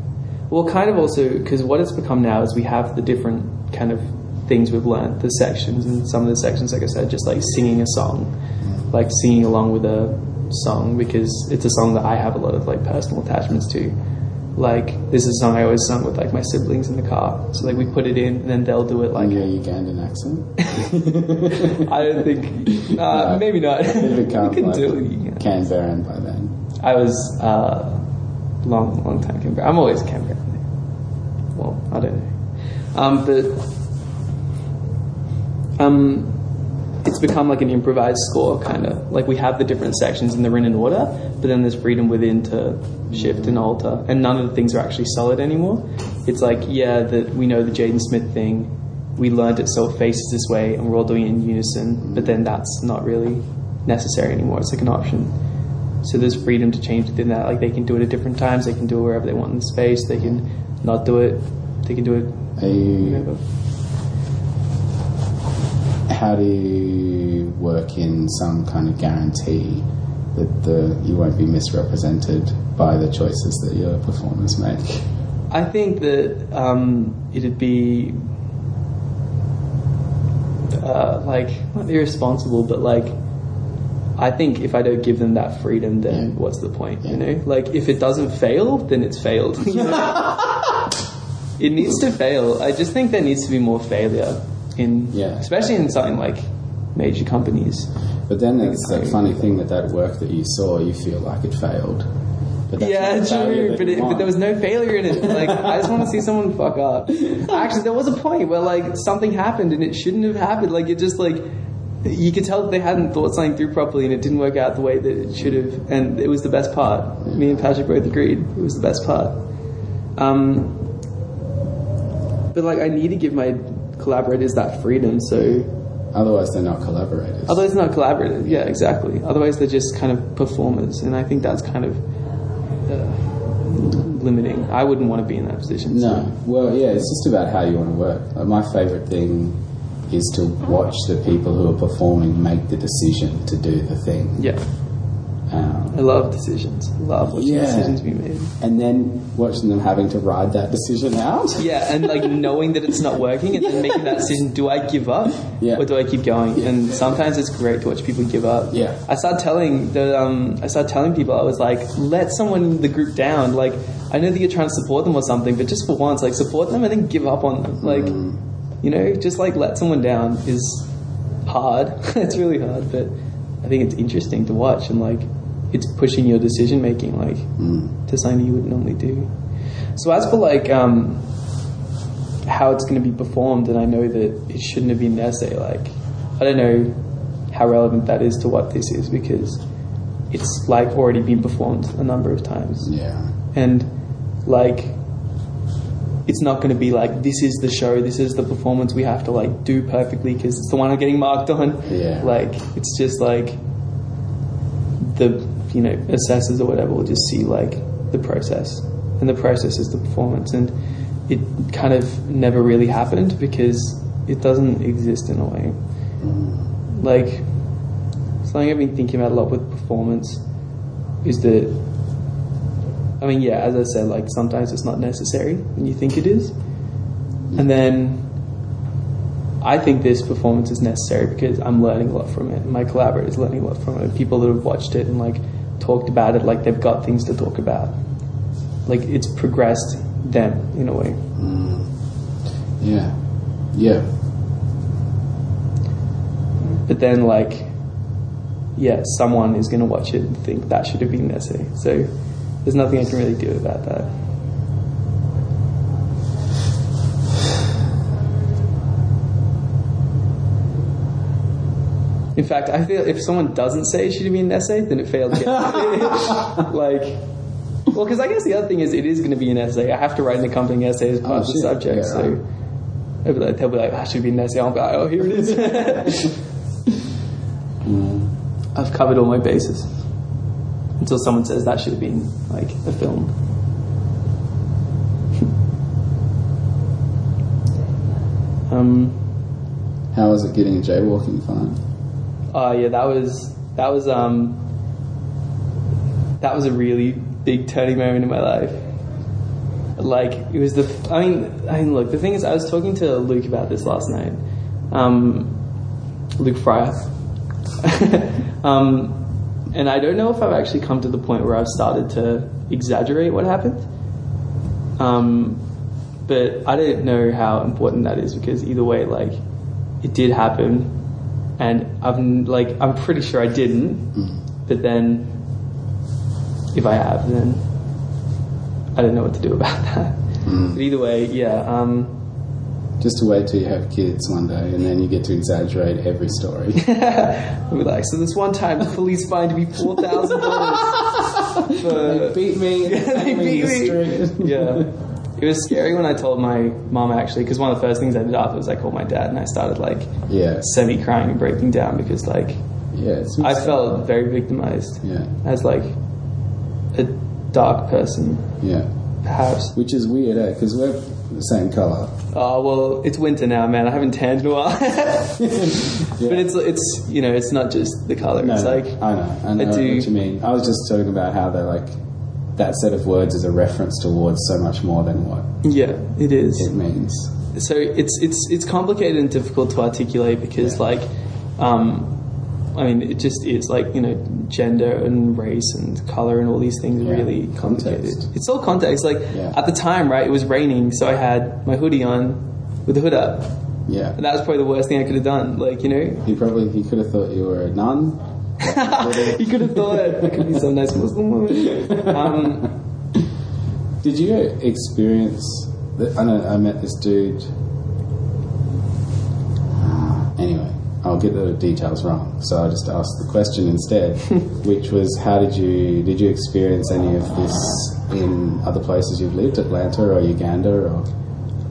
C: well, kind of also because what it's become now is we have the different kind of things we've learned, the sections, and some of the sections, like I said, just like singing a song, like singing along with a song because it's a song that I have a lot of like personal attachments to. Like this is a song I always sung with like my siblings in the car. So like we put it in, and then they'll do it like
B: In your Ugandan accent?
C: I don't think. Uh,
B: No.
C: maybe not. You can
B: like
C: do it.
B: Canberran by then.
C: I was uh, long, long time Canberra. I'm always Canberra. Well, I don't know. Um, but um, it's become like an improvised score, kind of. Like we have the different sections in an order, but then there's freedom within to shift and alter, and none of the things are actually solid anymore. It's like, yeah, that we know the Jaden Smith thing. We learned it so it faces this way, and we're all doing it in unison. But then that's not really necessary anymore. It's like an option. So there's freedom to change within that. Like they can do it at different times. They can do it wherever they want in the space. They can not do it. They can do it
B: how do you work in some kind of guarantee that the you won't be misrepresented by the choices that your performers make?
C: I think that um, it'd be uh, like not irresponsible, but like I think if I don't give them that freedom, then
B: Yeah.
C: what's the point? You know, like if it doesn't fail, then it's failed. you know? it needs to fail. I just think there needs to be more failure in,
B: Yeah.
C: especially in something like major companies.
B: But then it's that funny thing that that work that you saw, you feel like it failed. But
C: Yeah, true. But, it, but there was no failure in it. Like, I just want to see someone fuck up. Actually, there was a point where like something happened and it shouldn't have happened. Like, it just like you could tell that they hadn't thought something through properly and it didn't work out the way that it should have. And it was the best part. Me and Patrick both agreed it was the best part. Um, but like, I need to give my collaborators that freedom. So
B: Otherwise, they're not collaborators.
C: Otherwise, not collaborative. Yeah, exactly. Otherwise, they're just kind of performers, and I think that's kind of uh, limiting. I wouldn't want to be in that position. so-
B: No. Well, yeah, it's just about how you want to work. Like my favourite thing is to watch the people who are performing make the decision to do the thing.
C: Yeah,
B: Um,
C: I love decisions. I love watching
B: Yeah.
C: decisions be made.
B: and then watching them having to ride that decision out.
C: Yeah, and like knowing that it's not working, and then making that decision: do I give up,
B: Yeah.
C: or do I keep going? And sometimes it's great to watch people give up.
B: Yeah.
C: I started telling the um, I started telling people I was like, let someone in the group down. Like, I know that you're trying to support them or something, but just for once, like support them and then give up on them. Like, you know, just like let someone down is hard. it's really hard, but I think it's interesting to watch and like it's pushing your decision making like to something you wouldn't normally do. So as for like um, how it's going to be performed, and I know that it shouldn't have been an essay. Like I don't know how relevant that is to what this is because it's like already been performed a number of times
B: Yeah.
C: and like it's not going to be like this is the show this is the performance we have to like do perfectly because it's the one i'm getting marked on
B: Yeah.
C: like it's just like the you know assessors or whatever will just see like the process and the process is the performance and it kind of never really happened because it doesn't exist in a way like something i've been thinking about a lot with performance is that I mean, yeah, as I said, like sometimes it's not necessary when you think it is. And then I think this performance is necessary because I'm learning a lot from it. and My collaborators learning a lot from it. People that have watched it and like talked about it, like they've got things to talk about. Like it's progressed them in a way. Mm.
B: Yeah. Yeah.
C: But then like yeah, someone is gonna watch it and think that should have been an essay. So there's nothing I can really do about that. In fact, I feel if someone doesn't say it should be an essay, then it failed like, well, because I guess the other thing is it is going to be an essay. I have to write an accompanying essay as oh, part
B: Oh,
C: of the subject.
B: Yeah,
C: so
B: right.
C: they'll be like, they'll be like, ah, that should be an essay. I'll be like, oh, here it is. I've covered all my bases until someone says that should have been like a film. um,
B: How was it getting a jaywalking fine?
C: Oh yeah, that was that was um that was a really big turning moment in my life. Like it was the I mean I mean look the thing is I was talking to Luke about this last night, um, Luke Fryer, um, and I don't know if I've actually come to the point where I've started to exaggerate what happened. Um, but I don't know how important that is because either way, like it did happen, and I'm like I'm pretty sure I didn't. But then, if I have, then I don't know what to do about that. But either way, yeah. Um,
B: Just to wait till you have kids one day, and then you get to exaggerate every story.
C: I'll be like, so this one time the police fined me four thousand dollars
B: they beat me.
C: they beat me. yeah. It was scary when I told my mom actually, because one of the first things I did after was I called my dad and I started like
B: Yeah.
C: semi crying and breaking down because like
B: Yeah.
C: I felt very victimized
B: Yeah.
C: as like a dark person,
B: Yeah.
C: perhaps.
B: Which is weird, eh? Because we're the same color.
C: Oh well, it's winter now, man. I haven't tanned in a while, but it's it's you know it's not just the color.
B: No,
C: it's
B: no,
C: like
B: I know, I know
C: I
B: what
C: do-
B: you mean. I was just talking about how they're like that set of words is a reference towards so much more than what
C: yeah, it is.
B: it means.
C: so it's it's it's complicated and difficult to articulate because
B: Yeah.
C: like um I mean it just is like you know gender and race and color and all these things
B: Yeah.
C: really complicated.
B: Context.
C: It's all context. Like
B: Yeah.
C: at the time, right? It was raining, so I had my hoodie on with the hood up,
B: Yeah.
C: And that was probably the worst thing I could have done. Like, you know,
B: He probably he could have thought you were a nun.
C: he could have thought I could be some nice Muslim woman. Um,
B: Did you experience? The, I know I met this dude. Anyway, I'll get the details wrong, so I just asked the question instead, which was, how did you did you experience any of this in other places you've lived, Atlanta or Uganda, or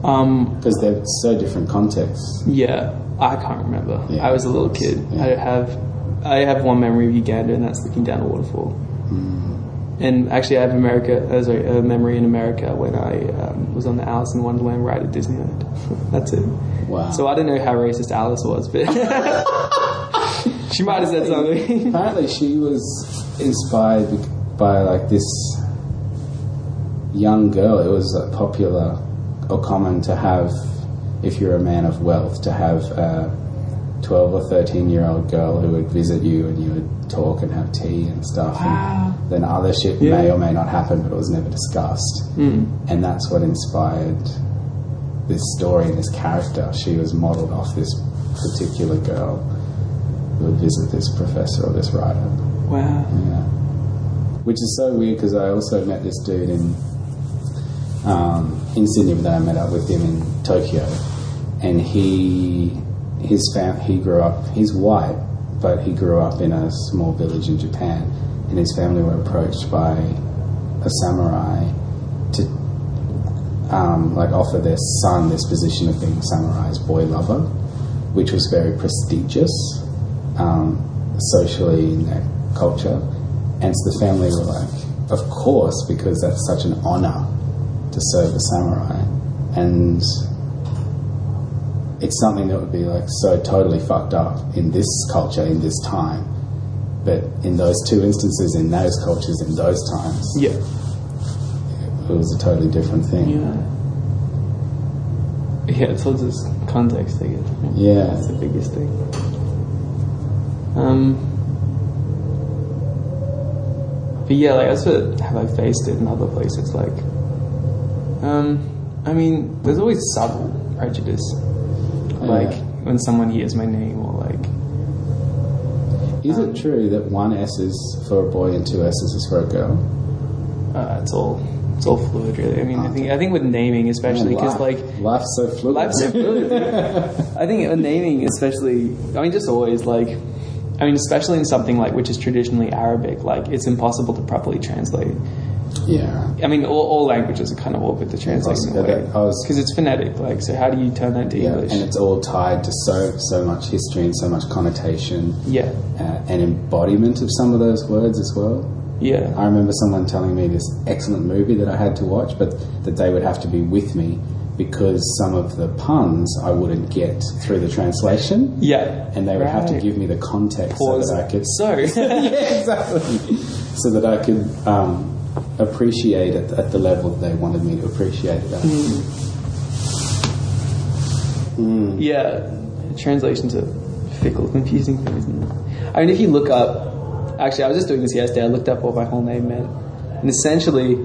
C: um,
B: because they're so different contexts.
C: yeah, I can't remember.
B: Yeah.
C: I was a little kid.
B: Yeah.
C: I have, I have one memory of Uganda, and that's looking down a waterfall.
B: Hmm.
C: And actually, I have America, uh, sorry, a memory in America when I um, was on the Alice in Wonderland ride at Disneyland. that's it.
B: Wow.
C: So I don't know how racist Alice was, but she might have said something.
B: Apparently, she was inspired by like this young girl. It was uh, popular or common to have, if you're a man of wealth, to have a 12 or 13 year old girl who would visit you and you would talk and have tea and stuff. And then other shit
C: Yeah.
B: may or may not happen, but it was never discussed.
C: Mm.
B: And that's what inspired this story and this character. She was modeled off this particular girl who would visit this professor or this writer.
C: Wow.
B: Yeah. Which is so weird because I also met this dude in um, in Sydney, but then I met up with him in Tokyo, and he his fam- he grew up. He's white, but he grew up in a small village in Japan, and his family were approached by a samurai um, like offer their son this position of being samurai's boy lover, which was very prestigious um, socially in their culture. And so the family were like, of course, because that's such an honor to serve a samurai. And it's something that would be like so totally fucked up in this culture, in this time. But in those two instances, in those cultures, in those times,
C: Yeah.
B: It was a totally different thing.
C: Yeah. Yeah, it's all just context, I guess.
B: Yeah.
C: That's the biggest thing. Um, but yeah, like that's what have I faced it in other places. Like, um, I mean, there's always subtle prejudice, like
B: Yeah.
C: when someone hears my name or like,
B: Is it true that one S is for a boy and two S's is for a girl?
C: uh, it's all it's all fluid, really. I mean, I think I think with naming, especially because like
B: life's so fluid.
C: Life's so fluid. I think with naming, especially, I mean, just always like, I mean, especially in something like which is traditionally Arabic, like it's impossible to properly translate.
B: yeah.
C: I mean, all, all languages are kind of awkward to translate in a way because it's phonetic. Like, so how do you turn that to
B: Yeah,
C: English?
B: and it's all tied to so so much history and so much connotation
C: yeah,
B: uh, and embodiment of some of those words as well.
C: Yeah,
B: I remember someone telling me this excellent movie that I had to watch, but that they would have to be with me because some of the puns I wouldn't get through the translation,
C: yeah.
B: and they would have to give me the context
C: Pause.
B: so that I could
C: So,
B: yeah, exactly. So that I could um, appreciate it at the level that they wanted me to appreciate it at.
C: yeah, translations are fickle, confusing thing, isn't it? I mean, if you look up, actually, I was just doing this yesterday. I looked up what my whole name meant, and essentially,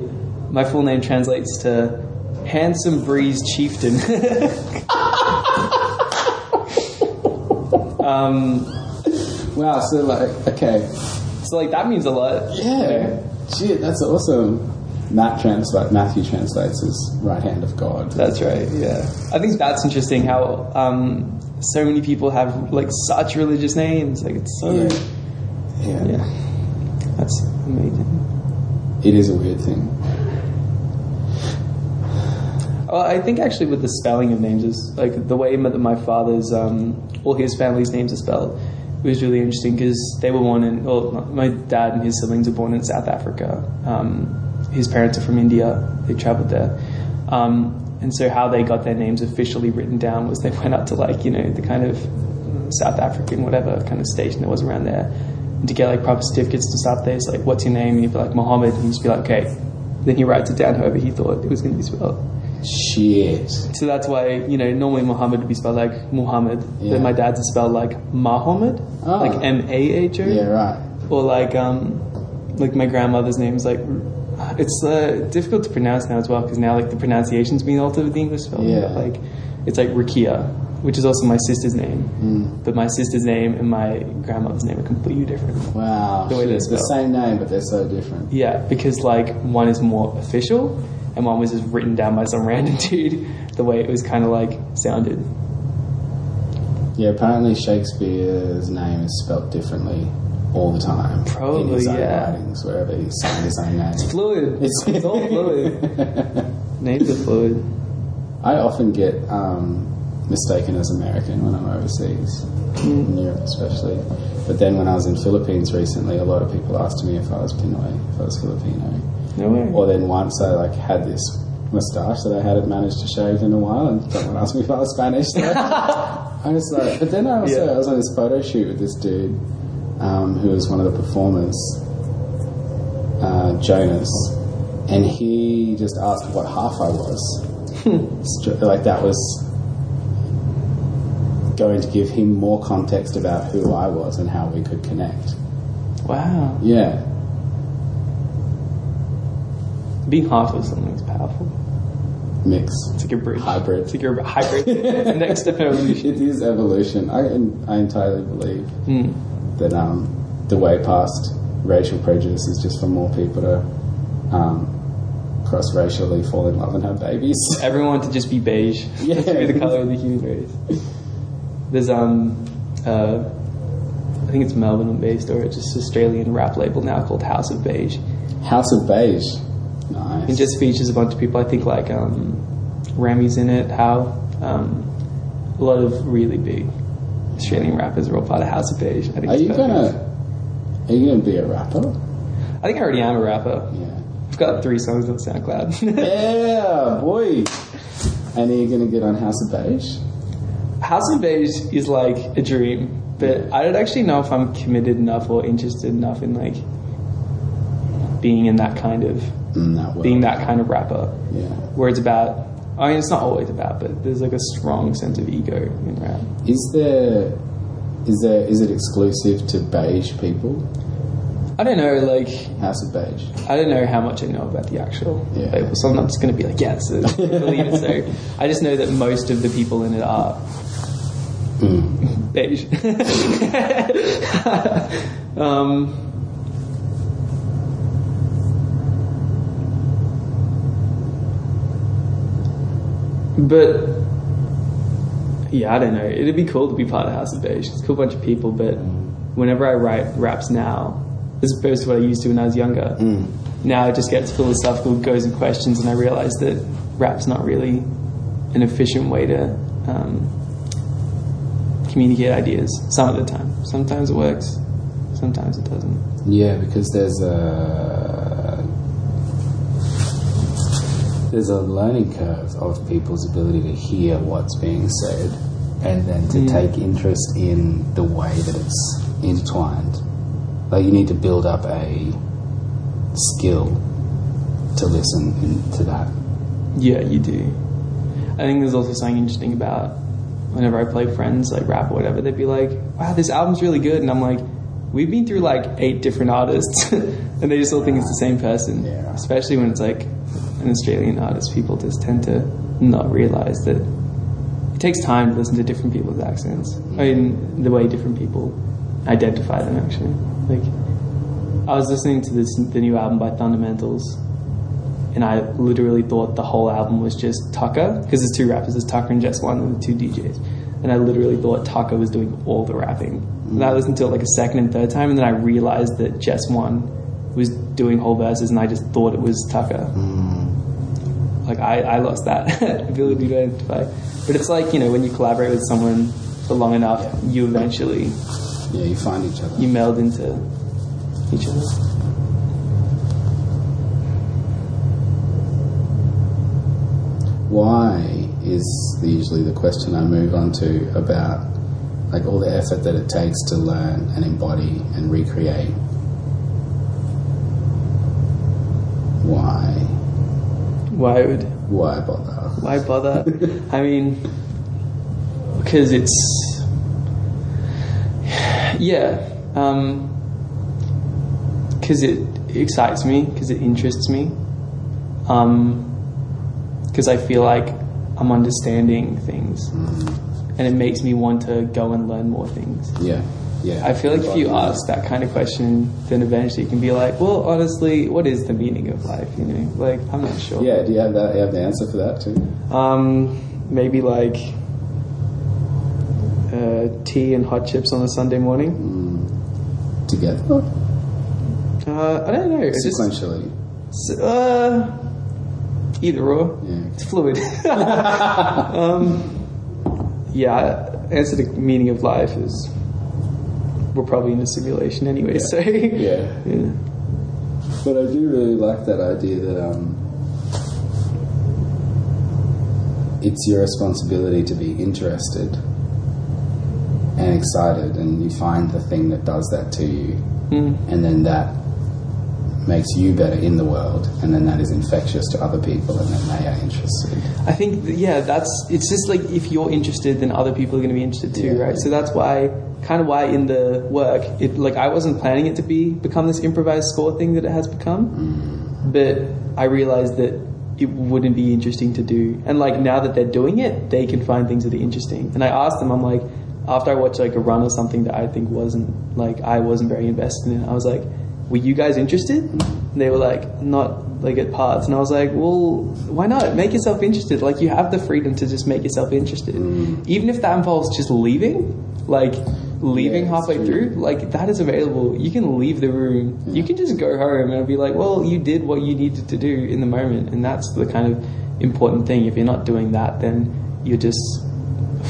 C: my full name translates to handsome breeze chieftain. um,
B: Wow, so like, okay,
C: so like that means a lot.
B: yeah, shit, that's awesome. Matt translate Matthew translates as right hand of God.
C: That's right. Yeah, I think that's interesting. How um, so many people have like such religious names. Like it's so
B: Yeah. Yeah.
C: yeah, that's amazing.
B: it is a weird thing.
C: Well, I think actually with the spelling of names is like the way that my father's um, all his family's names are spelled it was really interesting because they were born in. Well, my dad and his siblings were born in South Africa. Um, his parents are from India. They travelled there, um, and so how they got their names officially written down was they went up to like you know the kind of South African whatever kind of station that was around there, to get like proper certificates and stuff. There's like, what's your name? And he'd be like Mohammed, and he'd just be like, okay. Then he writes it down however he thought it was going to be spelled.
B: Shit.
C: So that's why, you know, normally Muhammad would be spelled like Muhammad.
B: Yeah.
C: Then my dad's is spelled like Mahomed,
B: Oh.
C: like M A H O.
B: Yeah, right.
C: Or like, um, like my grandmother's name is like, it's uh, difficult to pronounce now as well because now like the pronunciation's been altered with the English spelling.
B: Yeah.
C: But, like it's like Rakia, which is also my sister's name.
B: Mm.
C: But my sister's name and my grandmother's name are completely different.
B: Wow.
C: The way they
B: shit, the same name, but they're so different.
C: Yeah, because like one is more official and one was just written down by some random dude. The way it was kind of like sounded.
B: Yeah, apparently Shakespeare's name is spelt differently all the time. in
C: Probably,
B: his own
C: yeah.
B: writings, wherever he's saying his own name.
C: It's Fluid.
B: It's,
C: It's all fluid. Names are fluid.
B: I often get um, mistaken as American when I'm overseas, in Europe especially. But then when I was in Philippines recently, a lot of people asked me if I was Pinoy, if I was Filipino.
C: No way.
B: Or then once I like had this moustache that I hadn't managed to shave in a while, and someone asked me if I was Spanish. So I was like, but then I also
C: Yeah.
B: I was on this photo shoot with this dude um, who was one of the performers, uh, Jonas, and he just asked what half I was. Like that was going to give him more context about who I was and how we could connect.
C: Wow.
B: Yeah,
C: Being half of something is powerful.
B: mix.
C: It's like a bridge.
B: Hybrid.
C: It's like a hybrid. The next step in evolution.
B: It is evolution. I, I entirely believe
C: Mm.
B: that um, the way past racial prejudice is just for more people to um, cross racially fall in love and have babies.
C: Everyone to just be beige.
B: Yeah.
C: Just be the color of the human race. There's um, uh, I think it's Melbourne based or it's just Australian rap label now called House of Beige.
B: House of Beige. Nice.
C: It just features a bunch of people. I think like um, Remi's in it. How um, a lot of really big Australian rappers are all part of House of Beige. I think
B: are you
C: perfect.
B: gonna are you gonna be a rapper?
C: I think I already am a rapper.
B: Yeah.
C: I've got three songs on SoundCloud.
B: Yeah, boy. And are you gonna get on House of Beige?
C: House of Beige is like a dream, but I don't actually know if I'm committed enough or interested enough in like being in that kind of
B: that
C: being that kind of rapper.
B: Yeah.
C: Where it's about, I mean, it's not always about, but there's like a strong sense of ego in rap.
B: Is there is there is it exclusive to beige people?
C: I don't know, like
B: House of Beige.
C: I don't know how much I know about the actual
B: Yeah.
C: label, so I'm not just going to be like, yes, I believe it. So I just know that most of the people in it are beige. um, but yeah, I don't know. It'd be cool to be part of House of Beige. It's a cool bunch of people, but whenever I write raps now, as opposed to what I used to when I was younger, now it just gets philosophical, goes in questions, and I realize that rap's not really an efficient way to um, communicate ideas. Some of the time, sometimes it works, sometimes it doesn't.
B: Yeah, because there's a there's a learning curve of people's ability to hear what's being said and then to mm. take interest in the way that it's intertwined. Like you need to build up a skill to listen in, to that.
C: Yeah, you do. I think there's also something interesting about whenever I play friends like rap or whatever, they'd be like, "Wow, this album's really good," and I'm like, "We've been through like eight different artists," and they just all think it's the same person.
B: Yeah.
C: Especially when it's like an Australian artist, people just tend to not realize that it takes time to listen to different people's accents. I mean, the way different people identify them. Actually, like I was listening to this the new album by Thundamentals and I literally thought the whole album was just Tuka because there's two rappers, there's Tuka and Jeswon, and the two DJs, and I literally thought Tuka was doing all the rapping. And I listened to it like a second and third time, and then I realized that Jeswon was doing whole verses, and I just thought it was Tuka. Mm. Like I, I lost that ability to identify. But it's like you know when you collaborate with someone for long enough, you eventually
B: Yeah, you find each other.
C: you meld into each other.
B: Why is usually the question I move on to about like all the effort that it takes to learn and embody and recreate. Why?
C: Why would
B: Why bother?
C: Why bother? I mean, because it's yeah, um, because it excites me, because it interests me, um, because I feel like I'm understanding things,
B: Mm.
C: and it makes me want to go and learn more things.
B: Yeah, yeah.
C: I feel like if you ask that kind of question, then eventually you can be like, well, honestly, what is the meaning of life? You know, like I'm not sure.
B: Yeah, do you have that? You have the answer for that too?
C: Um, maybe like uh, tea and hot chips on a Sunday morning.
B: Together,
C: Uh, I don't know. It's just
B: sequentially.
C: uh, either or.
B: Yeah.
C: It's fluid. um, yeah. Answer the meaning of life is we're probably in a simulation anyway. So
B: Yeah.
C: yeah.
B: But I do really like that idea that um, it's your responsibility to be interested and excited, and you find the thing that does that to you, and then that makes you better in the world, and then that is infectious to other people, and then they are interested.
C: I think, yeah, that's it's just like if you're interested, then other people are going to be interested too,
B: Yeah.
C: right? So that's why, kind of why in the work, it like I wasn't planning it to be become this improvised score thing that it has become, mm. but I realized that it wouldn't be interesting to do, and like now that they're doing it, they can find things that are interesting. And I asked them, I'm like, after I watched like a run or something that I think wasn't like I wasn't very invested in, I was like, were you guys interested? And they were like, not like at parts. And I was like, well, why not? Make yourself interested. Like, you have the freedom to just make yourself interested. Mm. Even if that involves just leaving, like, leaving
B: Yeah,
C: halfway
B: true.
C: through, like, that is available. You can leave the room. You can just go home and be like, well, you did what you needed to do in the moment. And that's the kind of important thing. If you're not doing that, then you're just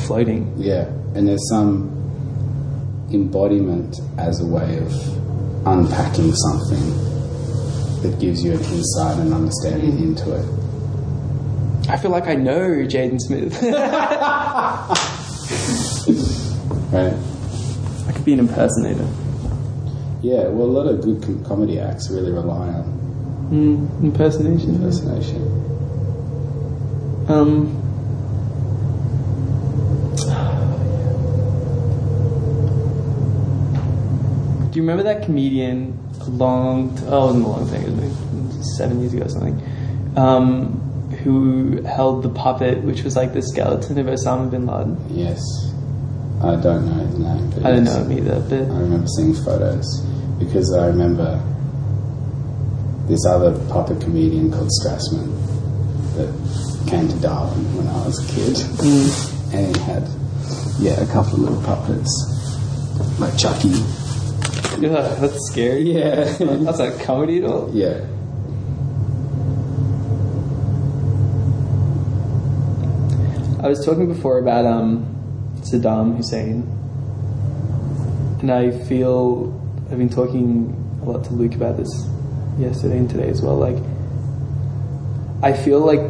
C: floating.
B: Yeah, and there's some embodiment as a way of unpacking something that gives you an insight and understanding into it.
C: I feel like I know Jaden Smith.
B: Right?
C: I could be an impersonator.
B: Yeah, well, a lot of good com- comedy acts really rely on
C: Mm, impersonation.
B: impersonation.
C: Um. Do you remember that comedian long? Oh, it wasn't a long thing. It was like seven years ago or something. Um, who held the puppet, which was like the skeleton of Osama bin Laden.
B: Yes. I don't know his name. But
C: I don't know him either, but
B: I remember seeing photos because I remember this other puppet comedian called Strassman that came to Darwin when I was a kid,
C: Mm.
B: and he had yeah a couple of little puppets like Chucky.
C: Ugh, that's scary.
B: Yeah.
C: that's not comedy at all.
B: Yeah,
C: I was talking before about um, Saddam Hussein, and I feel I've been talking a lot to Luke about this yesterday and today as well. Like, I feel like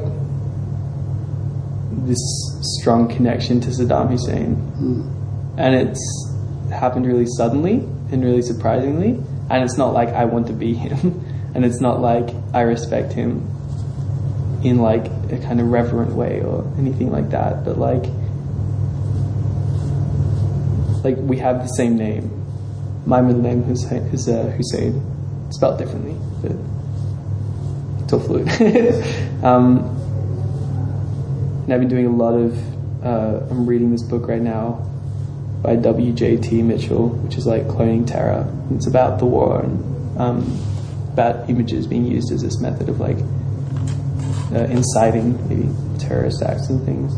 C: this strong connection to Saddam Hussein, and it's happened really suddenly and really surprisingly. And it's not like I want to be him, and it's not like I respect him in like a kind of reverent way or anything like that, but like like we have the same name. My middle name is Hussein, is uh, Hussein, spelled differently, but it's all fluid. um, and I've been doing a lot of. Uh, I'm reading this book right now by W.J.T. Mitchell, which is like cloning terror. It's about the war and um, about images being used as this method of like uh, inciting maybe terrorist acts and things.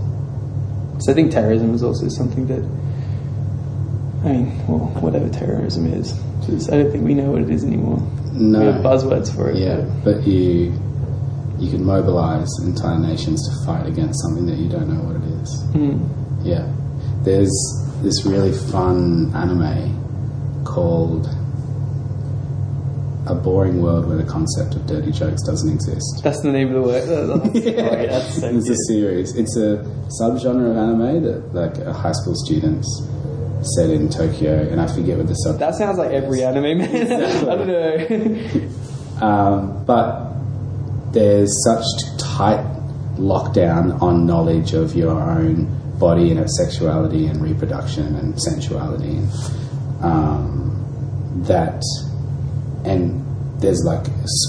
C: So I think terrorism is also something that, I mean, well, whatever terrorism is, 'cause I don't think we know what it is anymore.
B: No.
C: We have buzzwords for it.
B: yeah, but you you can mobilize entire nations to fight against something that you don't know what it is.
C: Mm.
B: Yeah. There's this really fun anime called A Boring World Where the Concept of Dirty Jokes Doesn't Exist.
C: That's the name of the work. That's, oh, that's so
B: it's
C: good.
B: a series. It's a subgenre of anime that like high school students set in Tokyo, and I forget what the sub.
C: That sounds like every anime, man. I don't know.
B: Um, but there's such tight lockdown on knowledge of your own body and its sexuality and reproduction and sensuality, and, um, that and there's like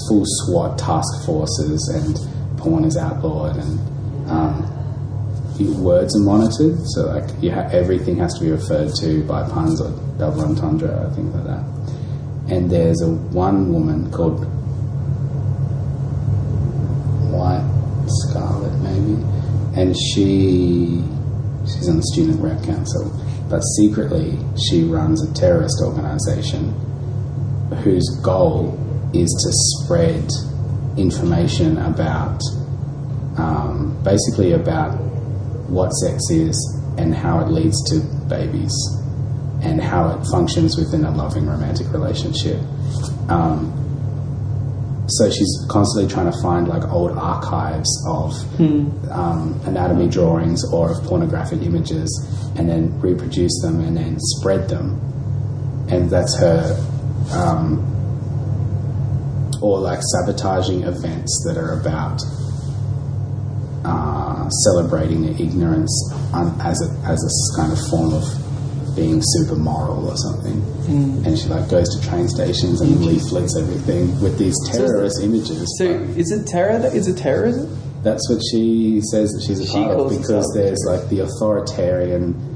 B: full SWAT task forces, and porn is outlawed, and um, words are monitored. So like ha- everything has to be referred to by puns or double entendre or things like that. And there's a one woman called White Scarlet, maybe, and she she's on the student rep council, but secretly she runs a terrorist organization whose goal is to spread information about um, basically about what sex is and how it leads to babies and how it functions within a loving romantic relationship. Um, so she's constantly trying to find like old archives of um, anatomy drawings or of pornographic images and then reproduce them and then spread them. And that's her um, or like sabotaging events that are about uh, celebrating the ignorance um, as a as a kind of form of being super moral or something. Hmm. And she like goes to train stations and leaflets everything with these terrorist images.
C: So is it terror? That is it terrorism?
B: That's what she says that she's a
C: She
B: part of because there's like the authoritarian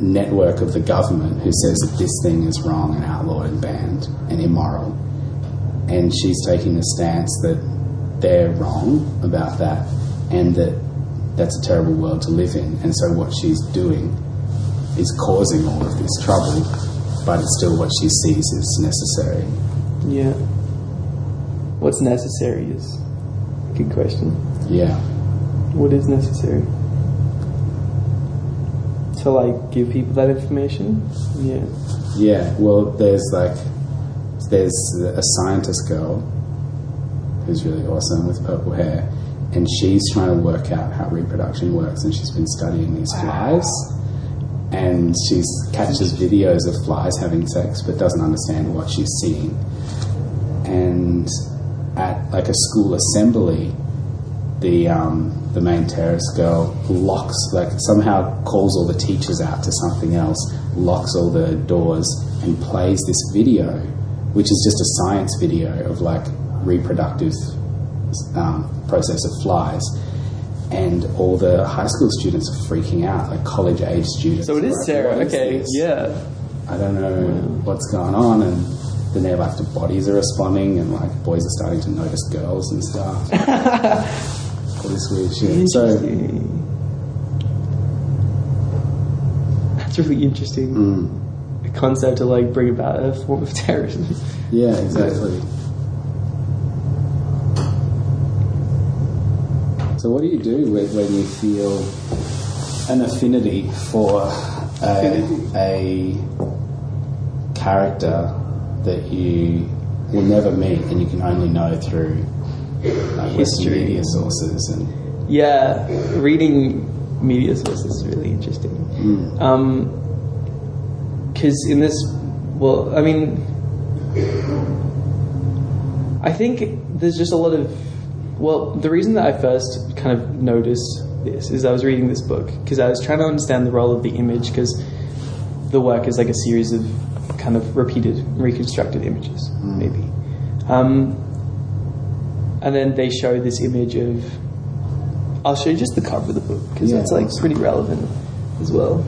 B: network of the government who says that this thing is wrong and outlawed and banned and immoral. And she's taking the stance that they're wrong about that and that that's a terrible world to live in. And so what she's doing is causing all of this trouble, but it's still what she sees as necessary.
C: Yeah. What's necessary is a good question.
B: Yeah.
C: What is necessary? To like give people that information? Yeah.
B: Yeah, well, there's like, there's a scientist girl who's really awesome with purple hair, and she's trying to work out how reproduction works, and she's been studying these flies, and she catches videos of flies having sex, but doesn't understand what she's seeing. And at like a school assembly, the um, the main terrorist girl locks like somehow calls all the teachers out to something else, locks all the doors, and plays this video, which is just a science video of like reproductive um, process of flies. And all the high school students are freaking out, like college age students.
C: So it is
B: Like. "What is
C: Okay.
B: this?"
C: Yeah.
B: I don't know what's going on, and the the bodies are responding, and like boys are starting to notice girls and stuff. All this weird shit. So
C: That's really interesting.
B: mm,
C: The concept to like bring about a form of terrorism.
B: yeah, exactly. So what do you do when, when you feel an affinity for a, a character that you will never meet and you can only know through like, Western media sources and
C: Yeah, reading media sources is really interesting. Hmm. Um, because in this, well, I mean, I think there's just a lot of. Well, the reason that I first kind of noticed this is I was reading this book because I was trying to understand the role of the image because the work is like a series of kind of repeated, reconstructed images, maybe. Um, and then they show this image of. I'll show you just the cover of the book because
B: Yeah,
C: that's like pretty relevant as well.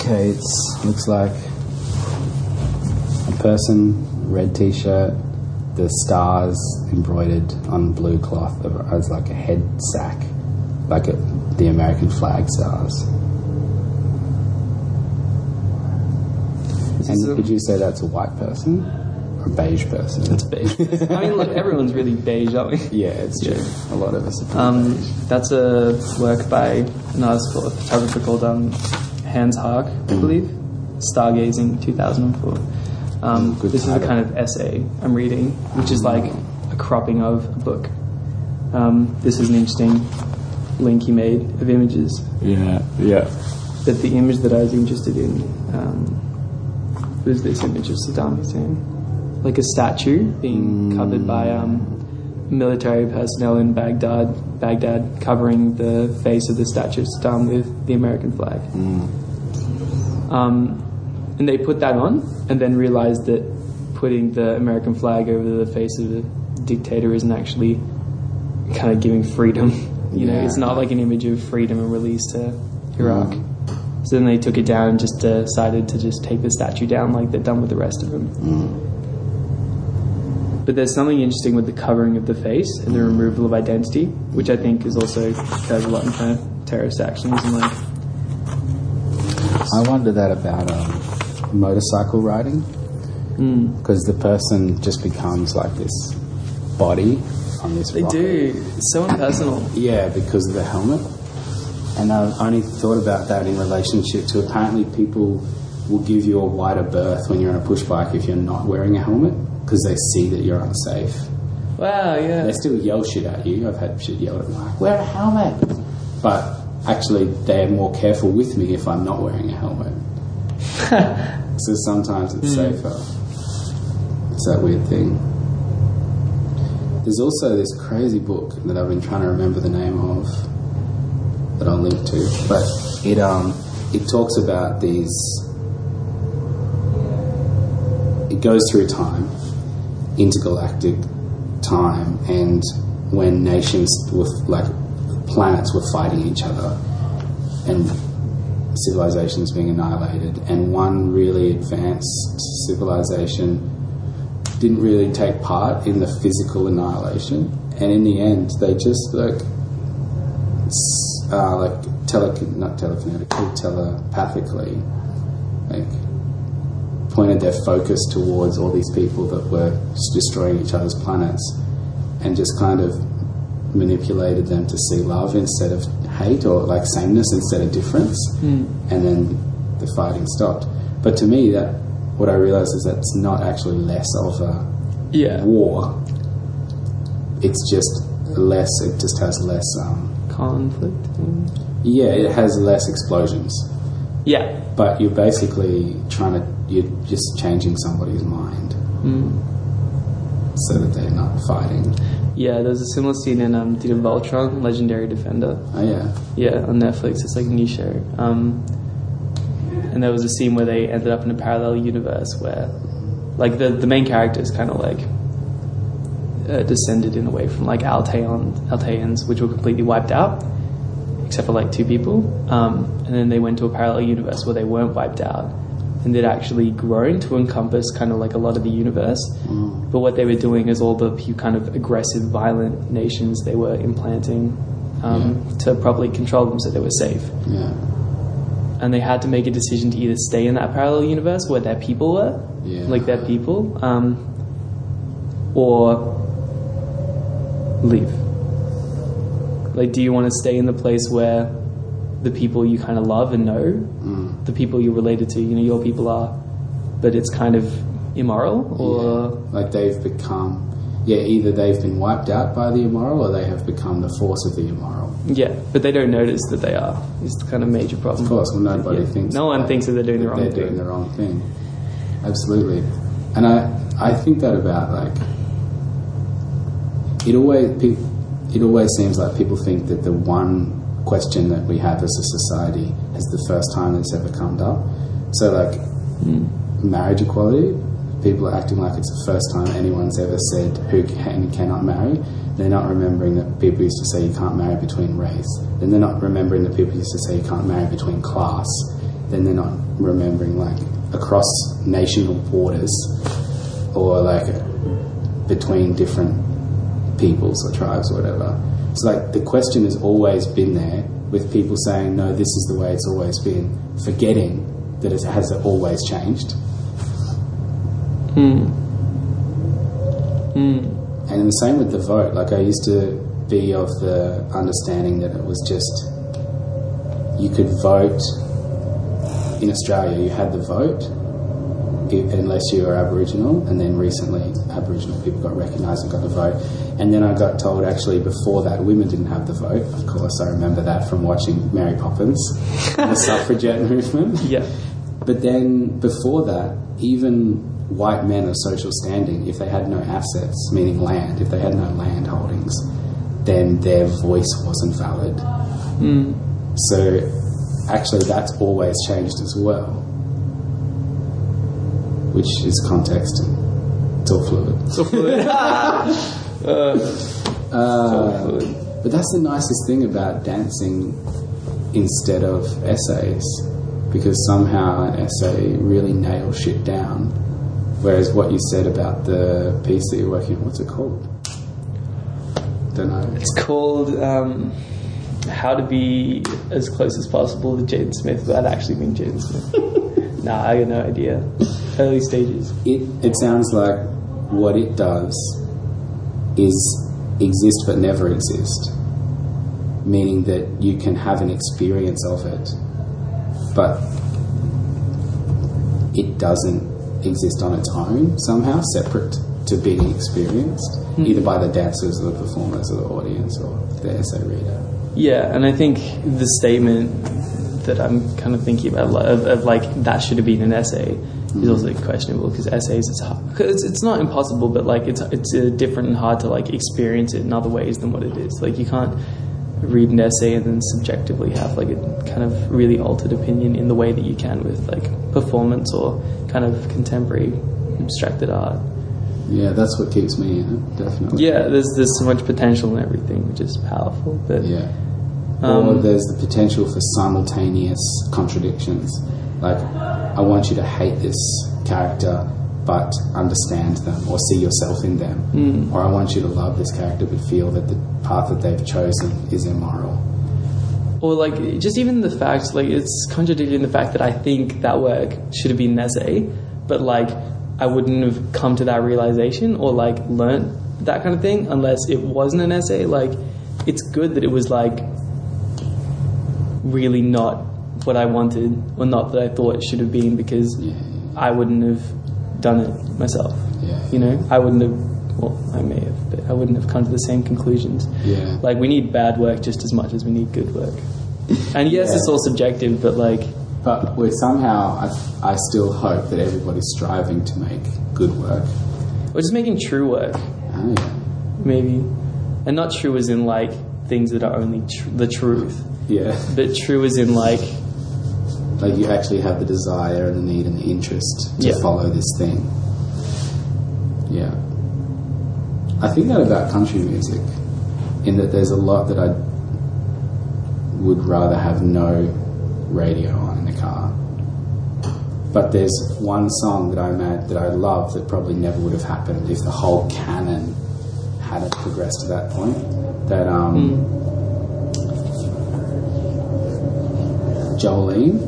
B: Okay, it looks like person, red t-shirt, the stars embroidered on blue cloth as like a head sack, like a, the American flag stars.
C: Is
B: And
C: a-
B: would you say that's a white person or a beige person?
C: It's beige. I mean, look, everyone's really beige, aren't we?
B: yeah, it's true. A lot of us
C: Um,
B: beige.
C: that's a work by an artist called, a photographer called um, Hans Haacke, I believe. Stargazing, 2004. Um,
B: Mm,
C: this is a
B: title.
C: kind of essay I'm reading, which is like a cropping of a book. Um, this is an interesting link he made of images.
B: Yeah, yeah.
C: But the image that I was interested in um, was this image of Saddam Hussein, like a statue being covered by um, military personnel in Baghdad, Baghdad covering the face of the statue of Saddam with the American flag. Um, and they put that on, and then realized that putting the American flag over the face of a dictator isn't actually kind of giving freedom. You know,
B: Yeah.
C: it's not like an image of freedom and release to Iraq. So then they took it down and just decided to just take the statue down like they've done with the rest of them. But there's something interesting with the covering of the face and the removal of identity, which I think is also occurs a lot in kind of terrorist actions and like
B: I wonder that about um, motorcycle riding hmm. because the person just becomes like this body on this.
C: they
B: rocket.
C: do. It's so impersonal.
B: Yeah, because of the helmet. And I've only thought about that in relationship to apparently people will give you a wider berth when you're on a push bike if you're not wearing a helmet because they see that you're unsafe.
C: Wow, yeah.
B: They still yell shit at you. I've had shit yelled at me like, wear a helmet. But actually, they're more careful with me if I'm not wearing a helmet. so sometimes it's safer. It's that weird thing. There's also this crazy book that I've been trying to remember the name of that I'll link to, but it um it talks about these. It goes through time, intergalactic time, and when nations with like planets were fighting each other, and civilizations being annihilated, and one really advanced civilization didn't really take part in the physical annihilation, and in the end, they just like uh, like tele not telekinetically, telepathically, like pointed their focus towards all these people that were destroying each other's planets, and just kind of manipulated them to see love instead of hate, or like sameness instead of difference, and then the fighting stopped. But to me, that what I realized is that's not actually less of a
C: Yeah.
B: war. It's just less. It just has less. Um,
C: Conflict.
B: yeah, it has less explosions.
C: Yeah.
B: But you're basically trying to. You're just changing somebody's mind so that they're not fighting.
C: Yeah, there's a similar scene in um, Did Voltron, Legendary Defender.
B: Oh yeah.
C: Yeah, on Netflix. It's like a new show. Um, and there was a scene where they ended up in a parallel universe where, like, the, the main character is kind of like uh, descended in a way from like Alteon, Alteans, which were completely wiped out, except for like two people. Um, and then they went to a parallel universe where they weren't wiped out. And they'd actually grown to encompass kind of like a lot of the universe. But what they were doing is all the few kind of aggressive, violent nations they were implanting um, to properly control them so they were safe
B: Yeah.
C: and they had to make a decision to either stay in that parallel universe where their people were,
B: Yeah.
C: like their people, um, or leave. Like, do you want to stay in the place where the people you kind of love and know,
B: Mm.
C: The people you're related to, you know, your people are, but it's kind of immoral, or
B: Yeah. Like they've become. Yeah, either they've been wiped out by the immoral, or they have become the force of the immoral.
C: yeah, but they don't notice that they are. It's the kind of major problem.
B: Of course, well, nobody
C: Yeah.
B: thinks.
C: No one
B: that-
C: thinks that they're doing the wrong
B: they're
C: thing.
B: doing the wrong thing. Absolutely, and I I think that about like it always it always seems like people think that the one question that we have as a society is the first time it's ever come up. So like hmm. marriage equality, people are acting like it's the first time anyone's ever said who can and cannot marry. They're not remembering that people used to say you can't marry between race. Then they're not remembering that people used to say you can't marry between class. Then they're not remembering like across national borders or like between different peoples or tribes or whatever. So like the question has always been there with people saying no, this is the way it's always been, forgetting that it has always changed. Hmm. Hmm. And the same with the vote. Like I used to be of the understanding that it was just you could vote in Australia. You had the vote unless you were Aboriginal, and then recently Aboriginal people got recognised and got the vote. And then I got told actually before that women didn't have the vote. Of course, I remember that from watching Mary Poppins, the suffragette movement.
C: yeah,
B: But then before that, even white men of social standing, if they had no assets, meaning land, if they had no land holdings, then their voice wasn't valid. Hmm. So actually, that's always changed as well. Which is context. And it's all fluid.
C: So fluid. uh,
B: Uh,
C: fluid.
B: but that's the nicest thing about dancing instead of essays, because somehow an essay really nails shit down. Whereas what you said about the piece that you're working on, what's it called? Don't know.
C: It's called um, How to Be as Close as Possible to Jaden Smith without actually being Jaden Smith. nah, I got no idea. Early stages.
B: It it sounds like what it does is exist but never exist, meaning that you can have an experience of it, but it doesn't exist on its own somehow, separate to being experienced, hmm. either by the dancers or the performers or the audience or the essay reader.
C: Yeah, and I think the statement that I'm kind of thinking about of, of like that should have been an essay is also questionable because essays it's hard. It's, it's not impossible, but like it's it's uh, different and hard to like experience it in other ways than what it is. Like you can't read an essay and then subjectively have like a kind of really altered opinion in the way that you can with like performance or kind of contemporary abstracted art.
B: Yeah, that's what keeps me in it, definitely.
C: Yeah, there's there's so much potential in everything, which is powerful. But
B: Yeah.
C: Um,
B: or there's the potential for simultaneous contradictions. Like, I want you to hate this character, but understand them or see yourself in them.
C: Mm.
B: Or I want you to love this character, but feel that the path that they've chosen is immoral.
C: Or like just even the fact like it's contradicting the fact that I think that work should have been an essay, but like I wouldn't have come to that realization or like learnt that kind of thing unless it wasn't an essay. Like it's good that it was like really not what I wanted or not that I thought it should have been because
B: Yeah,
C: I wouldn't have done it myself.
B: yeah.
C: You know, I wouldn't have. Well, I may have, but I wouldn't have come to the same conclusions.
B: Yeah.
C: Like we need bad work just as much as we need good work. And yes,
B: Yeah.
C: it's all subjective, but like,
B: But we're somehow, I, I still hope that everybody's striving to make good work.
C: we're just making true work,
B: Oh, yeah.
C: maybe, and not true as in like things that are only tr- the truth,
B: Yeah.
C: but true is in like,
B: Like you actually have the desire and the need and the interest to
C: Yeah.
B: follow this thing. Yeah. I think that about country music, in that there's a lot that I would rather have no radio on in the car. But there's one song that I mad that I love that probably never would have happened if the whole canon hadn't progressed to that point. That um, Jolene,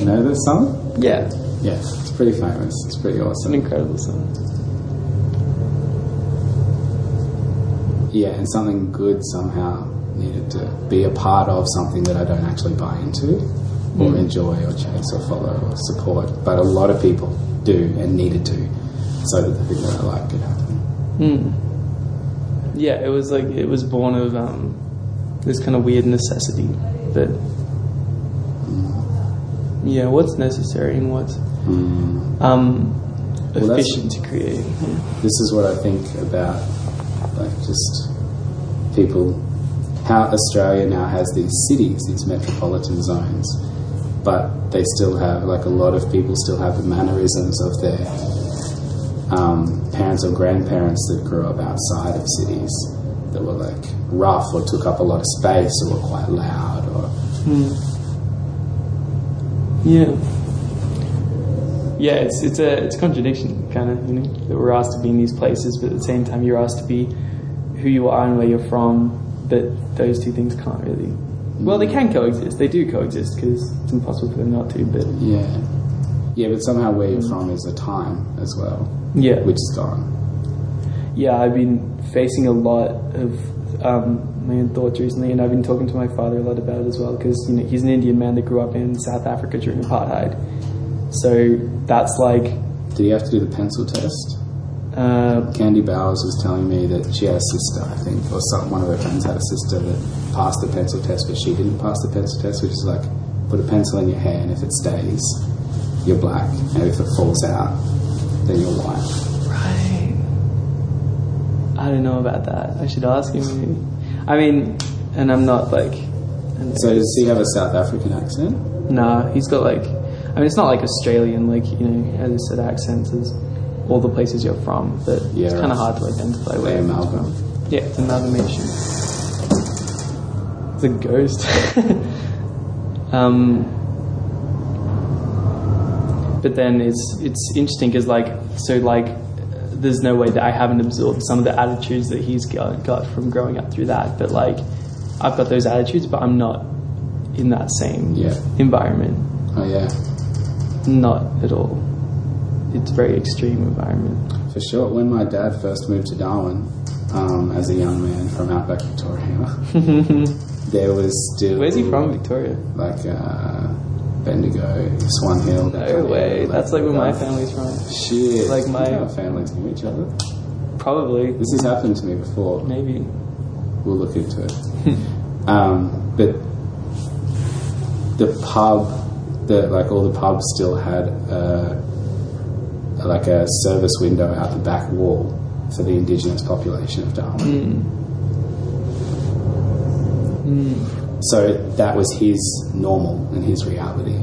B: you know this song?
C: yeah,
B: Yeah, it's pretty famous. It's pretty
C: it's an
B: awesome.
C: incredible song.
B: Yeah, and something good somehow needed to be a part of something that I don't actually buy into or
C: Mm.
B: enjoy or chase or follow or support. But a lot of people do and needed to so that the thing that I like could happen.
C: Mm. Yeah, it was like it was born of um, this kind of weird necessity that. Yeah, what's necessary and what's
B: Mm.
C: um,
B: Well,
C: efficient to create.
B: This is what I think about, like, just people, how Australia now has these cities, these metropolitan zones, but they still have, like, a lot of people still have the mannerisms of their um, parents or grandparents that grew up outside of cities that were, like, rough or took up a lot of space or were quite loud or.
C: Yeah. Yeah, it's it's a it's a contradiction, kind of. You know, that we're asked to be in these places, but at the same time, you're asked to be who you are and where you're from. But those two things can't really. Well, they can coexist. They do coexist because it's impossible for them not to. But
B: Yeah. Yeah, but somehow where you're from is a time as well,
C: yeah,
B: which is gone.
C: yeah, I've been facing a lot of um, my own thoughts recently, and I've been talking to my father a lot about it as well because you know he's an Indian man that grew up in South Africa during apartheid. So that's like.
B: Did you have to do the pencil test?
C: Uh,
B: Candy Bowers was telling me that she had a sister, I think, or some, one of her friends had a sister that passed the pencil test, but she didn't pass the pencil test, which is like put a pencil in your hair, and if it stays, you're black, and if it falls out, then you're white.
C: Right. I don't know about that. I should ask him. Maybe. I mean, and I'm not like.
B: So does he have a South African accent?
C: Nah, he's got like. I mean, it's not like Australian, like you know, as I said, accents is all the places you're from, but
B: Yeah,
C: it's kind of hard to identify where you're from. Yeah, it's amalgamation. It's a ghost. um, but then it's it's interesting because like so like there's no way that I haven't absorbed some of the attitudes that he's got, got from growing up through that. But like I've got those attitudes, but I'm not in that same
B: Yeah.
C: environment.
B: Oh yeah,
C: Not at all. It's a very extreme environment.
B: for sure. When my dad first moved to Darwin, um, as a young man from outback Victoria, there was still
C: Where's he from, Victoria?
B: Like uh, Bendigo, Swan Hill.
C: No way.
B: area,
C: That's like where my family's from.
B: Shit.
C: Like my-
B: Our families knew each other.
C: Probably.
B: This has happened to me before.
C: Maybe.
B: We'll look into it. um, but the pub, the like all the pubs still had uh, like a service window out the back wall for the indigenous population of Darwin. So that was his normal and his reality.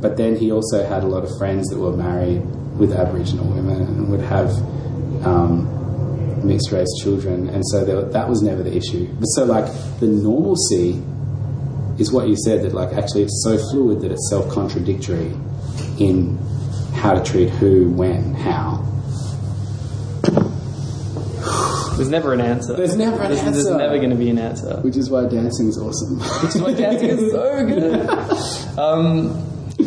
B: But then he also had a lot of friends that were married with Aboriginal women and would have um, mixed race children, and so there, that was never the issue. But so, like, the normalcy is what you said that, like, actually it's so fluid that it's self contradictory in how to treat who, when, how.
C: There's never an answer.
B: There's never an
C: There's, there's never going to be an answer.
B: Which is why dancing is awesome.
C: My dancing is so good. Um,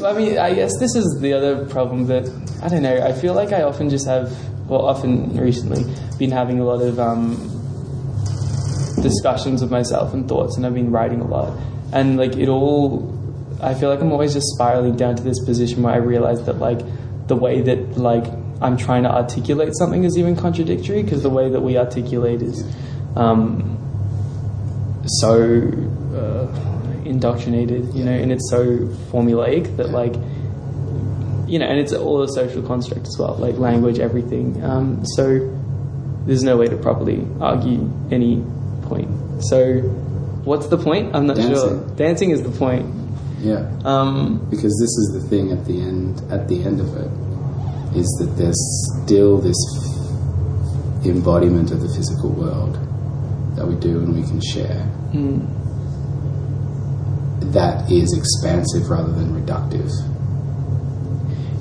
C: I mean, I guess this is the other problem that I don't know. I feel like I often just have, well, often recently, been having a lot of um, discussions with myself and thoughts, and I've been writing a lot. And like it all, I feel like I'm always just spiraling down to this position where I realize that like the way that like I'm trying to articulate something is even contradictory because the way that we articulate is. Um, so uh, indoctrinated, you know, and it's so formulaic that like, you know, and it's all a social construct as well, like language, everything. Um, so there's no way to properly argue any point. So what's the point? I'm not sure.
B: Dancing.
C: Dancing is the point.
B: yeah.
C: Um,
B: because this is the thing at the end at the end of it is that there's still this embodiment of the physical world that we do and we can share that is expansive rather than reductive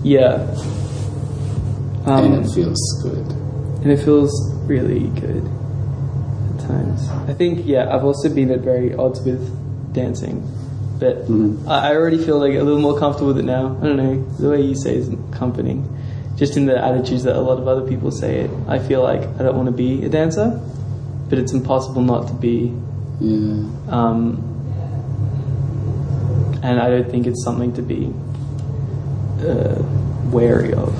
C: yeah. Um,
B: and it feels good
C: and it feels really good at times. I think, yeah, I've also been at very odds with dancing, but
B: Mhm.
C: I I already feel like a little more comfortable with it now. I don't know, the way you say is comforting. Just in the attitudes that a lot of other people say it, I feel like I don't want to be a dancer, but it's impossible not to be.
B: yeah
C: Um, and I don't think it's something to be uh, wary of.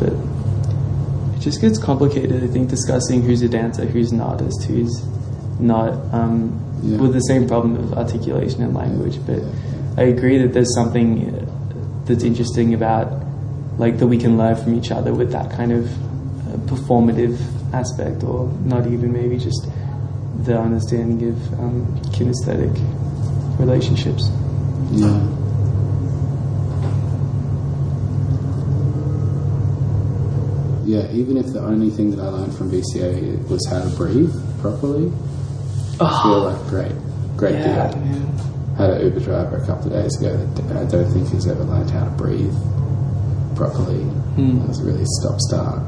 C: But it just gets complicated, I think, discussing who's a dancer, who's an artist, who's not, um,
B: Yeah.
C: with the same problem of articulation and language. But I agree that there's something uh, that's interesting about, like, that we can learn from each other with that kind of uh, performative aspect, or not even maybe just the understanding of um, kinesthetic relationships.
B: yeah yeah even if the only thing that I learned from BCA was how to breathe properly I feel like great great
C: yeah,
B: deal
C: man.
B: had an Uber driver a couple of days ago that I don't think has ever learned how to breathe properly.
C: Hmm.
B: It was really stop start.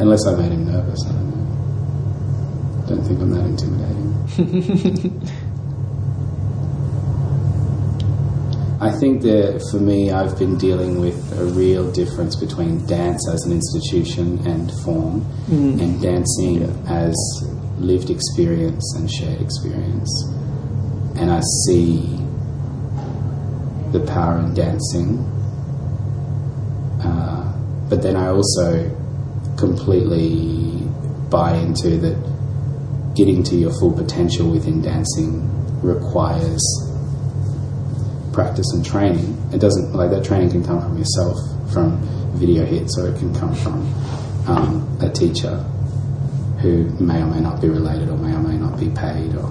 B: Unless I made him nervous, I don't know. Don't think I'm that intimidating. I think that for me, I've been dealing with a real difference between dance as an institution and form, and dancing as lived experience and shared experience. And I see the power in dancing, uh, but then I also completely buy into that getting to your full potential within dancing requires practice and training. It doesn't like that training can come from yourself, from video hits, or it can come from um, a teacher who may or may not be related, or may or may not be paid, or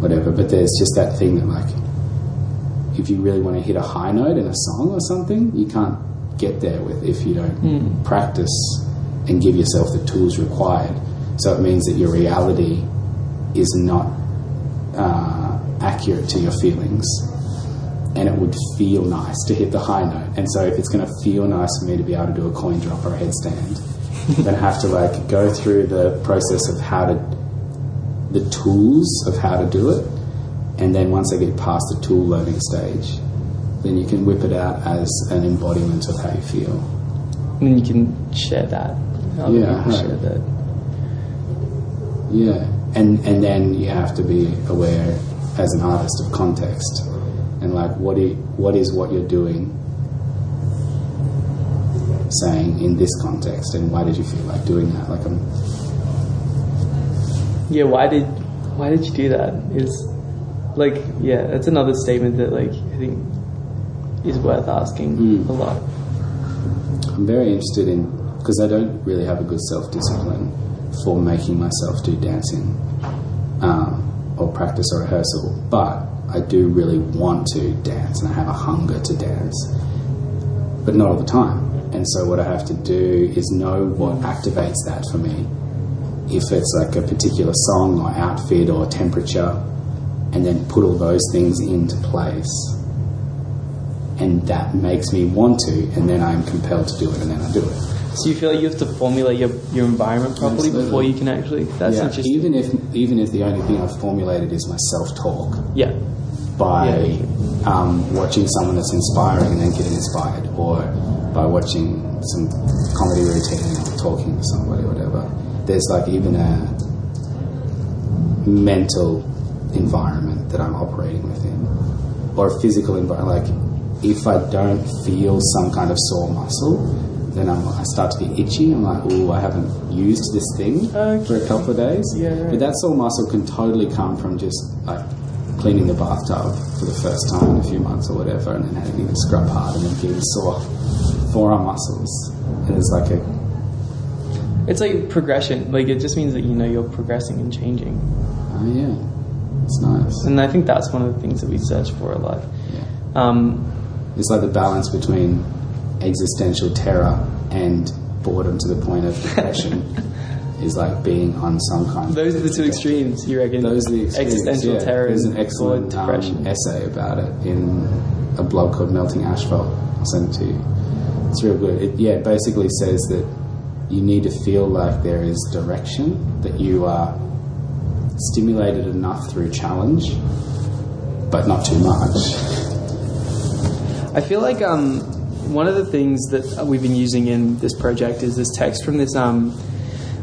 B: whatever. But there's just that thing that like if you really want to hit a high note in a song or something, you can't get there with if you don't practice and give yourself the tools required. So it means that your reality is not uh, accurate to your feelings, and it would feel nice to hit the high note. And so if it's going to feel nice for me to be able to do a coin drop or a headstand, then I have to like go through the process of how to the tools of how to do it, and then once I get past the tool learning stage, then you can whip it out as an embodiment of how you feel.
C: And then you can share that. Other
B: Yeah,
C: share that.
B: Yeah, and and then you have to be aware as an artist of context and like what i- what is what you're doing saying in this context, and why did you feel like doing that? Like I'm
C: Yeah, why did why did you do that? Is like yeah, that's another statement that like I think is worth asking
B: Mm.
C: a lot.
B: I'm very interested in because I don't really have a good self discipline for making myself do dancing um, or practice or rehearsal, but I do really want to dance and I have a hunger to dance, but not all the time. And so, what I have to do is know what activates that for me. If it's like a particular song or outfit or temperature, and then put all those things into place and that makes me want to, and then I'm compelled to do it, and then I do it.
C: So you feel like you have to formulate your, your environment properly
B: Absolutely.
C: before you can actually. That's
B: yeah,
C: interesting.
B: even if even if the only thing I've formulated is my self talk
C: yeah,
B: by
C: Yeah.
B: um, watching someone that's inspiring and then getting inspired, or by watching some comedy routine or talking to somebody, or whatever. There's like even a mental environment that I'm operating within, or a physical environment. Like if I don't feel some kind of sore muscle, then I'm, I start to get itchy. I'm like, oh, I haven't used this thing for a couple of days.
C: Yeah, right.
B: But that sore muscle can totally come from just like cleaning the bathtub for the first time in a few months or whatever, and then having to scrub hard and then getting sore forearm muscles. And it's like a
C: it's like progression. Like it just means that you know you're progressing and changing,
B: oh yeah, it's nice.
C: and I think that's one of the things that we search for a lot.
B: Yeah.
C: Um,
B: It's like the balance between existential terror and boredom to the point of depression is like being on some kind of.
C: those are the two extremes. You reckon?
B: Those are the extremes,
C: existential
B: yeah.
C: terror
B: There's an excellent
C: depression.
B: um, essay about it in a blog called Melting Asphalt. I'll send it to you. It's real good. It, yeah, it basically says that you need to feel like there is direction, that you are stimulated enough through challenge, but not too much.
C: I feel like um, one of the things that we've been using in this project is this text from this um,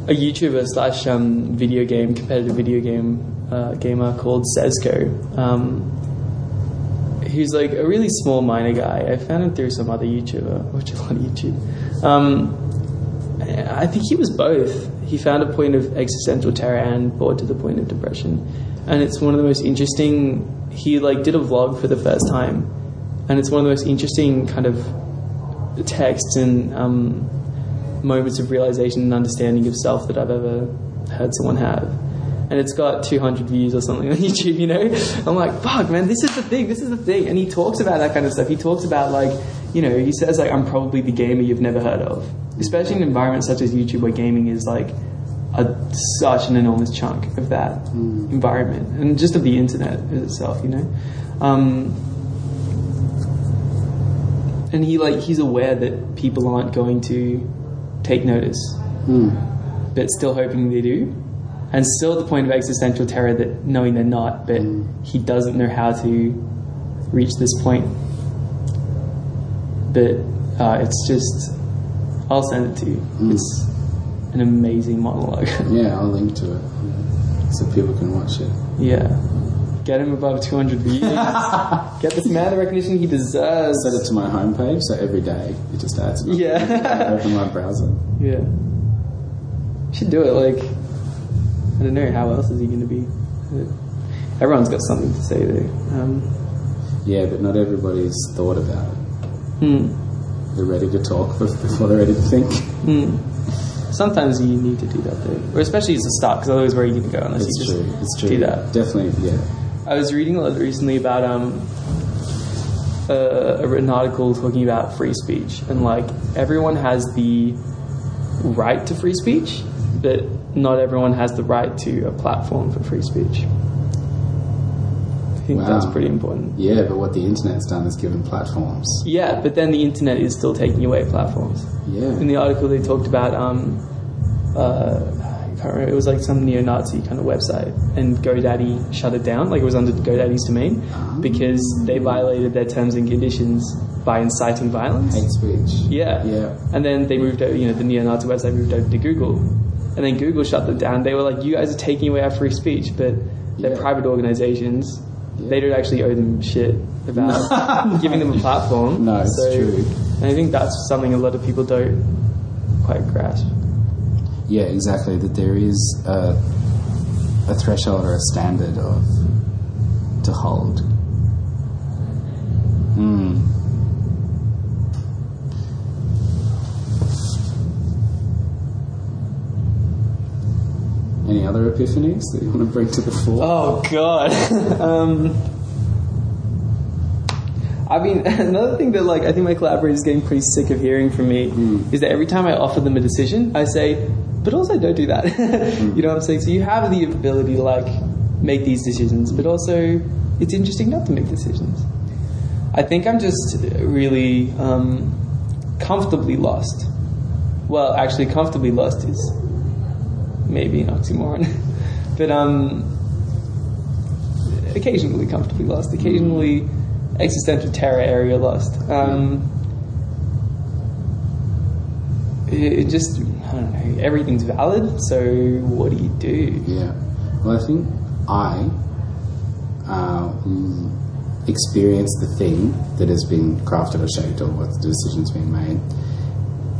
C: a YouTuber slash um, video game competitive video game uh, gamer called Sezco, um, like a really small minor guy. I found him through some other YouTuber, which is of YouTube. Um, I think he was both. He found a point of existential terror and bored to the point of depression, and it's one of the most interesting. He like did a vlog for the first time, and it's one of the most interesting kind of texts and um, moments of realization and understanding of self that I've ever heard someone have. And it's got 200 views or something on YouTube, you know? I'm like, fuck, man, this is the thing, this is the thing. And he talks about that kind of stuff. He talks about, like, you know, he says, like, I'm probably the gamer you've never heard of. Especially in an environment such as YouTube where gaming is, like, a, such an enormous chunk of that environment and just of the internet itself, you know? Um, and he like he's aware that people aren't going to take notice, hmm. but still hoping they do, and still at the point of existential terror that knowing they're not, but hmm. he doesn't know how to reach this point. But uh, it's just, I'll send it to you. Hmm. It's an amazing monologue.
B: Yeah, I'll link to it so people can watch it.
C: yeah, get him above 200 views. get this man the recognition he deserves.
B: Set it to my homepage, so every day it just adds.
C: Yeah.
B: open my browser.
C: Yeah. Should do it. Like, I don't know how else is he going to be. Everyone's got something to say though. Um,
B: Yeah, but not everybody's thought about it.
C: hmm.
B: They're ready to talk before they're ready to think.
C: Hmm. Sometimes you need to do that though, or especially as a start, because otherwise where are you going to go unless
B: It's
C: you just
B: true. It's true.
C: do that.
B: Definitely, yeah.
C: I was reading a lot recently about um, a, a, an article talking about free speech and like everyone has the right to free speech, but not everyone has the right to a platform for free speech. I think that's pretty important.
B: Yeah, but what the internet's done is given platforms.
C: Yeah, but then the internet is still taking away platforms.
B: Yeah.
C: In the article, they talked about um, uh, I can't remember. It was like some neo-Nazi kind of website, and GoDaddy shut it down. Like it was under GoDaddy's domain ah. because they violated their terms and conditions by inciting violence.
B: Hate speech.
C: Yeah.
B: Yeah.
C: And then they moved over. You know, the neo-Nazi website moved over to Google, and then Google shut them down. They were like, "You guys are taking away our free speech," but they're
B: Yeah.
C: private organizations.
B: Yeah.
C: They don't actually owe them shit about giving them a platform.
B: No, it's
C: So-
B: true.
C: And I think that's something a lot of people don't quite grasp.
B: Yeah, exactly. That there is a, a threshold or a standard of to hold. Hmm. Any other epiphanies that you want to bring to the fore?
C: Oh God. um, I mean, another thing that like I think my collaborators getting pretty sick of hearing from me is that every time I offer them a decision, I say, "But also don't do that." you know what I'm saying? So you have the ability to like make these decisions, but also it's interesting not to make decisions. I think I'm just really um, comfortably lost. Well, actually, comfortably lost is maybe an oxymoron, but um, occasionally comfortably lost, occasionally existential terror area lost. Um, it, just, I don't know, everything's valid, so what do you do?
B: Yeah. Well, I think I uh, experience the thing that has been crafted or shaped or what the decision's being made.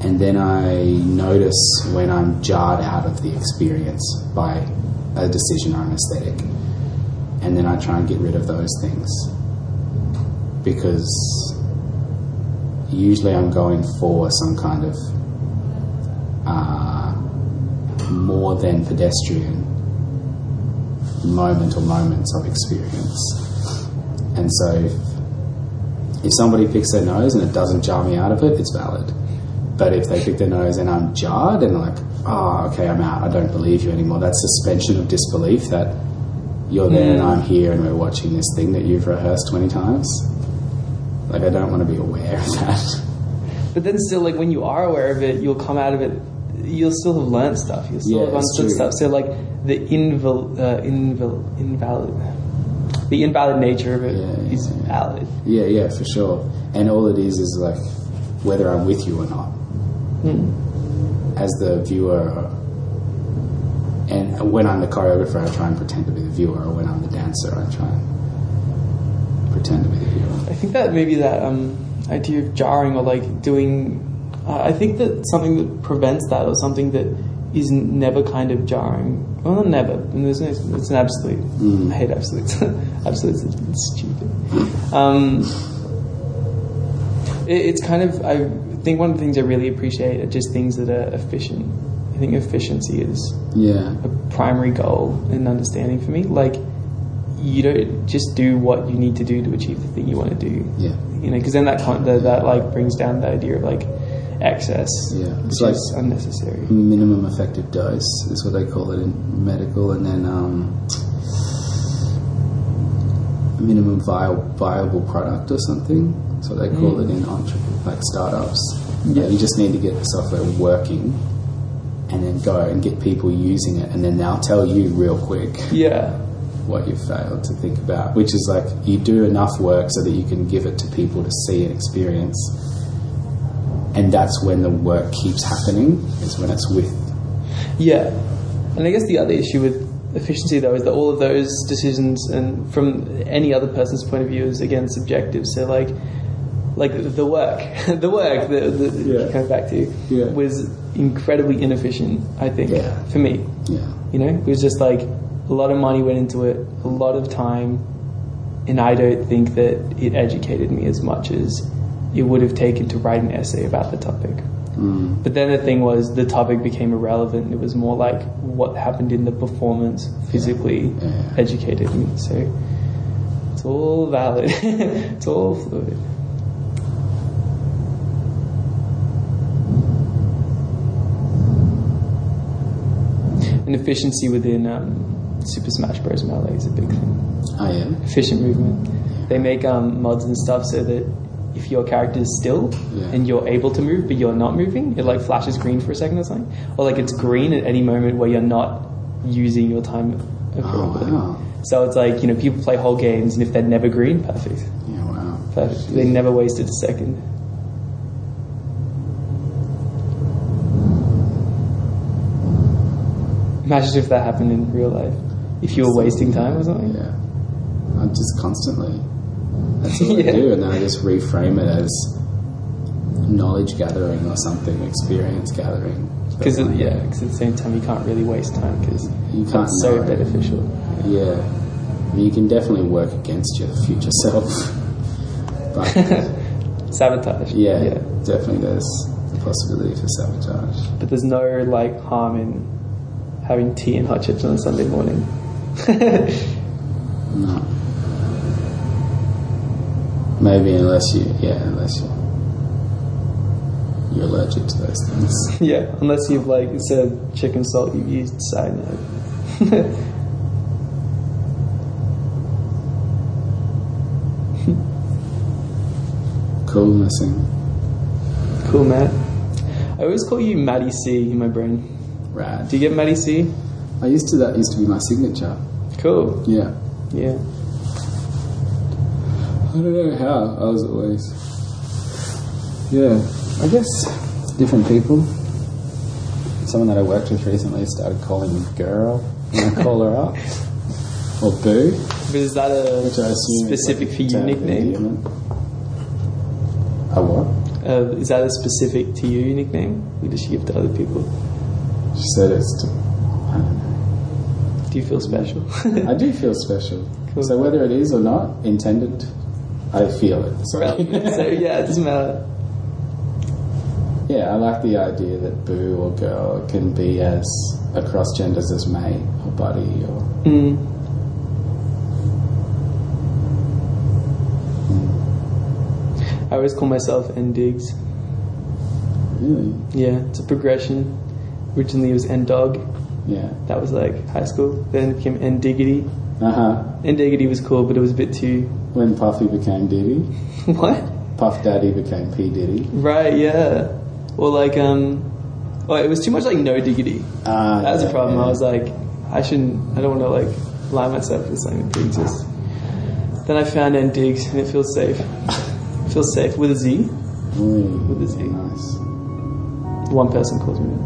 B: And then I notice when I'm jarred out of the experience by a decision or an aesthetic. And then I try and get rid of those things. Because usually I'm going for some kind of uh, more than pedestrian moment or moments of experience. And so if, if somebody picks their nose and it doesn't jar me out of it, it's valid. But if they pick their nose and I'm jarred and like, oh, okay, I'm out, I don't believe you anymore, that suspension of disbelief that you're there and I'm here and we're watching this thing that you've rehearsed 20 times. Like, I don't want to be aware of that.
C: But then still, like when you are aware of it, you'll come out of it. You'll still have learned stuff. You'll still
B: Yeah,
C: have understood stuff. So like the uh, invalid, the invalid nature of it is
B: Yeah, yeah, yeah.
C: valid.
B: Yeah, yeah, for sure. And all it is is like whether I'm with you or not. As the viewer, and when I'm the choreographer, I try and pretend to be the viewer, or when I'm the dancer, I try and pretend to be the viewer.
C: I think that maybe that um, idea of jarring or like doing. Uh, I think that something that prevents that or something that is never kind of jarring. Well, never. And there's no, it's an absolute. I hate absolutes. absolutes are stupid. Um, it, it's kind of. I think one of the things I really appreciate are just things that are efficient. I think efficiency is
B: Yeah,
C: a primary goal in understanding for me. Like, you don't just do what you need to do to achieve the thing you want to do.
B: yeah,
C: You know, because then that, con- that that like brings down the idea of like excess,
B: Yeah. It's like-
C: unnecessary.
B: minimum effective dose is what they call it in medical, and then um, minimum viable, viable product or something. That's what they call it in entre- like startups.
C: Yeah.
B: you just need to get the software working, and then go and get people using it, and then they'll tell you real quick
C: Yeah,
B: what you've failed to think about. Which is like you do enough work so that you can give it to people to see and experience. And that's when the work keeps happening, is when it's with
C: yeah. And I guess the other issue with efficiency though is that all of those decisions and from any other person's point of view is again subjective. So like. Like the work, the work that,
B: Yeah.
C: it comes back to you.
B: Yeah.
C: was incredibly inefficient. I think
B: Yeah.
C: for me,
B: yeah.
C: You know, it was just like a lot of money went into it, a lot of time, and I don't think that it educated me as much as it would have taken to write an essay about the topic.
B: Mm.
C: But then the thing was, the topic became irrelevant. It was more like what happened in the performance, physically
B: yeah. Yeah.
C: educated me. So it's all valid. it's all fluid. And efficiency within um, Super Smash Bros. Melee is a big thing.
B: Oh, I am
C: Efficient movement. They make um, mods and stuff so that if your character is still
B: Yeah.
C: and you're able to move but you're not moving, it like flashes green for a second or something, or like it's green at any moment where you're not using your time appropriately.
B: Oh, wow.
C: So it's like you know people play whole games and if they're never green, perfect,
B: Yeah. Wow.
C: perfect. They never wasted a second. Imagine if that happened in real life. If you were wasting time or something.
B: Yeah. I'm just constantly. That's all
C: Yeah.
B: I do, and then I just reframe it as knowledge gathering or something, experience gathering.
C: Because yeah, because at the same time you can't really waste time because
B: You can't
C: it's so beneficial.
B: Yeah. I mean, you can definitely work against your future self. but
C: Sabotage.
B: yeah, definitely there's the possibility for sabotage.
C: But there's no like harm in having tea and hot chips on a Sunday morning.
B: No. Maybe unless you, yeah, unless you, you're allergic to those things.
C: yeah, unless you've like instead of chicken salt you've used cyanide.
B: Cool, missing.
C: cool, Matt. I always call you Maddie C in my brain.
B: Rad.
C: Do you get Maddie C?
B: I used to, that used to be my signature.
C: Cool.
B: Yeah.
C: Yeah.
B: I don't know how. I was always. Yeah. I guess different people. Someone that I worked with recently started calling me girl when I call her up. Or boo,
C: But is that
B: which I
C: a specific
B: like
C: for
B: a
C: you nickname?
B: endearment. A what?
C: Uh, is that a specific to you nickname? Or does she give to other people?
B: She said it's. To, I don't know.
C: Do you feel special?
B: I do feel special.
C: Cool.
B: So whether it is or not intended, I feel it. So,
C: so yeah, it doesn't matter.
B: yeah, I like the idea that boo or girl can be as across genders as mate or buddy or
C: Mm. I always call myself N Diggs.
B: really,
C: Yeah, it's a progression. Originally it was N Dog.
B: yeah.
C: That was like high school. Then it became N Diggity.
B: Uh huh.
C: N Diggity was cool, but it was a bit too.
B: When Puffy became Diddy,
C: what?
B: Puff Daddy became P Diddy.
C: Right, yeah. Or like, um. Oh, it was too much like No Diggity.
B: Ah,
C: That was a problem.
B: yeah.
C: I was like, I shouldn't, I don't want to like lie myself with something that exists. Then I found N Diggs and it feels safe. It feels safe with a Z.
B: Ooh,
C: With a Z.
B: Nice.
C: One person calls me that.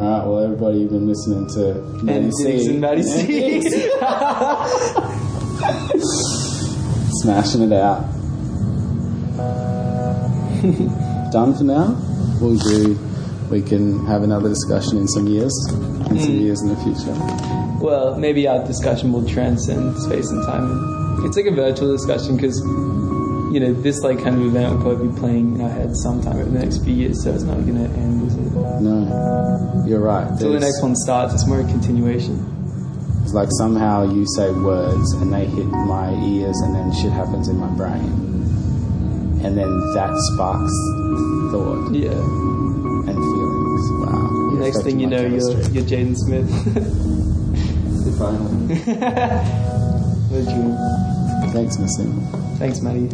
B: Alright, well, everybody, you've been listening to Maddie
C: N Diggs
B: C.
C: and Maddie C.
B: Smashing it out. Done for now? We'll do. We can have another discussion in some years, in some
C: Mm.
B: years in the future.
C: well, maybe our discussion will transcend space and time. It's like a virtual discussion because, you know, this like kind of event will probably be playing in our heads sometime over the next few years, so it's not going to end, is it?
B: No, you're right.
C: Until the next one starts, it's more a continuation.
B: It's like somehow you say words and they hit my ears and then shit happens in my brain. And then that sparks thought
C: Yeah.
B: and feelings. Wow.
C: Next thing you know, you're,
B: chemistry.
C: you're Jaden Smith. A dream.
B: Thanks, Missing.
C: Thanks, Maddie.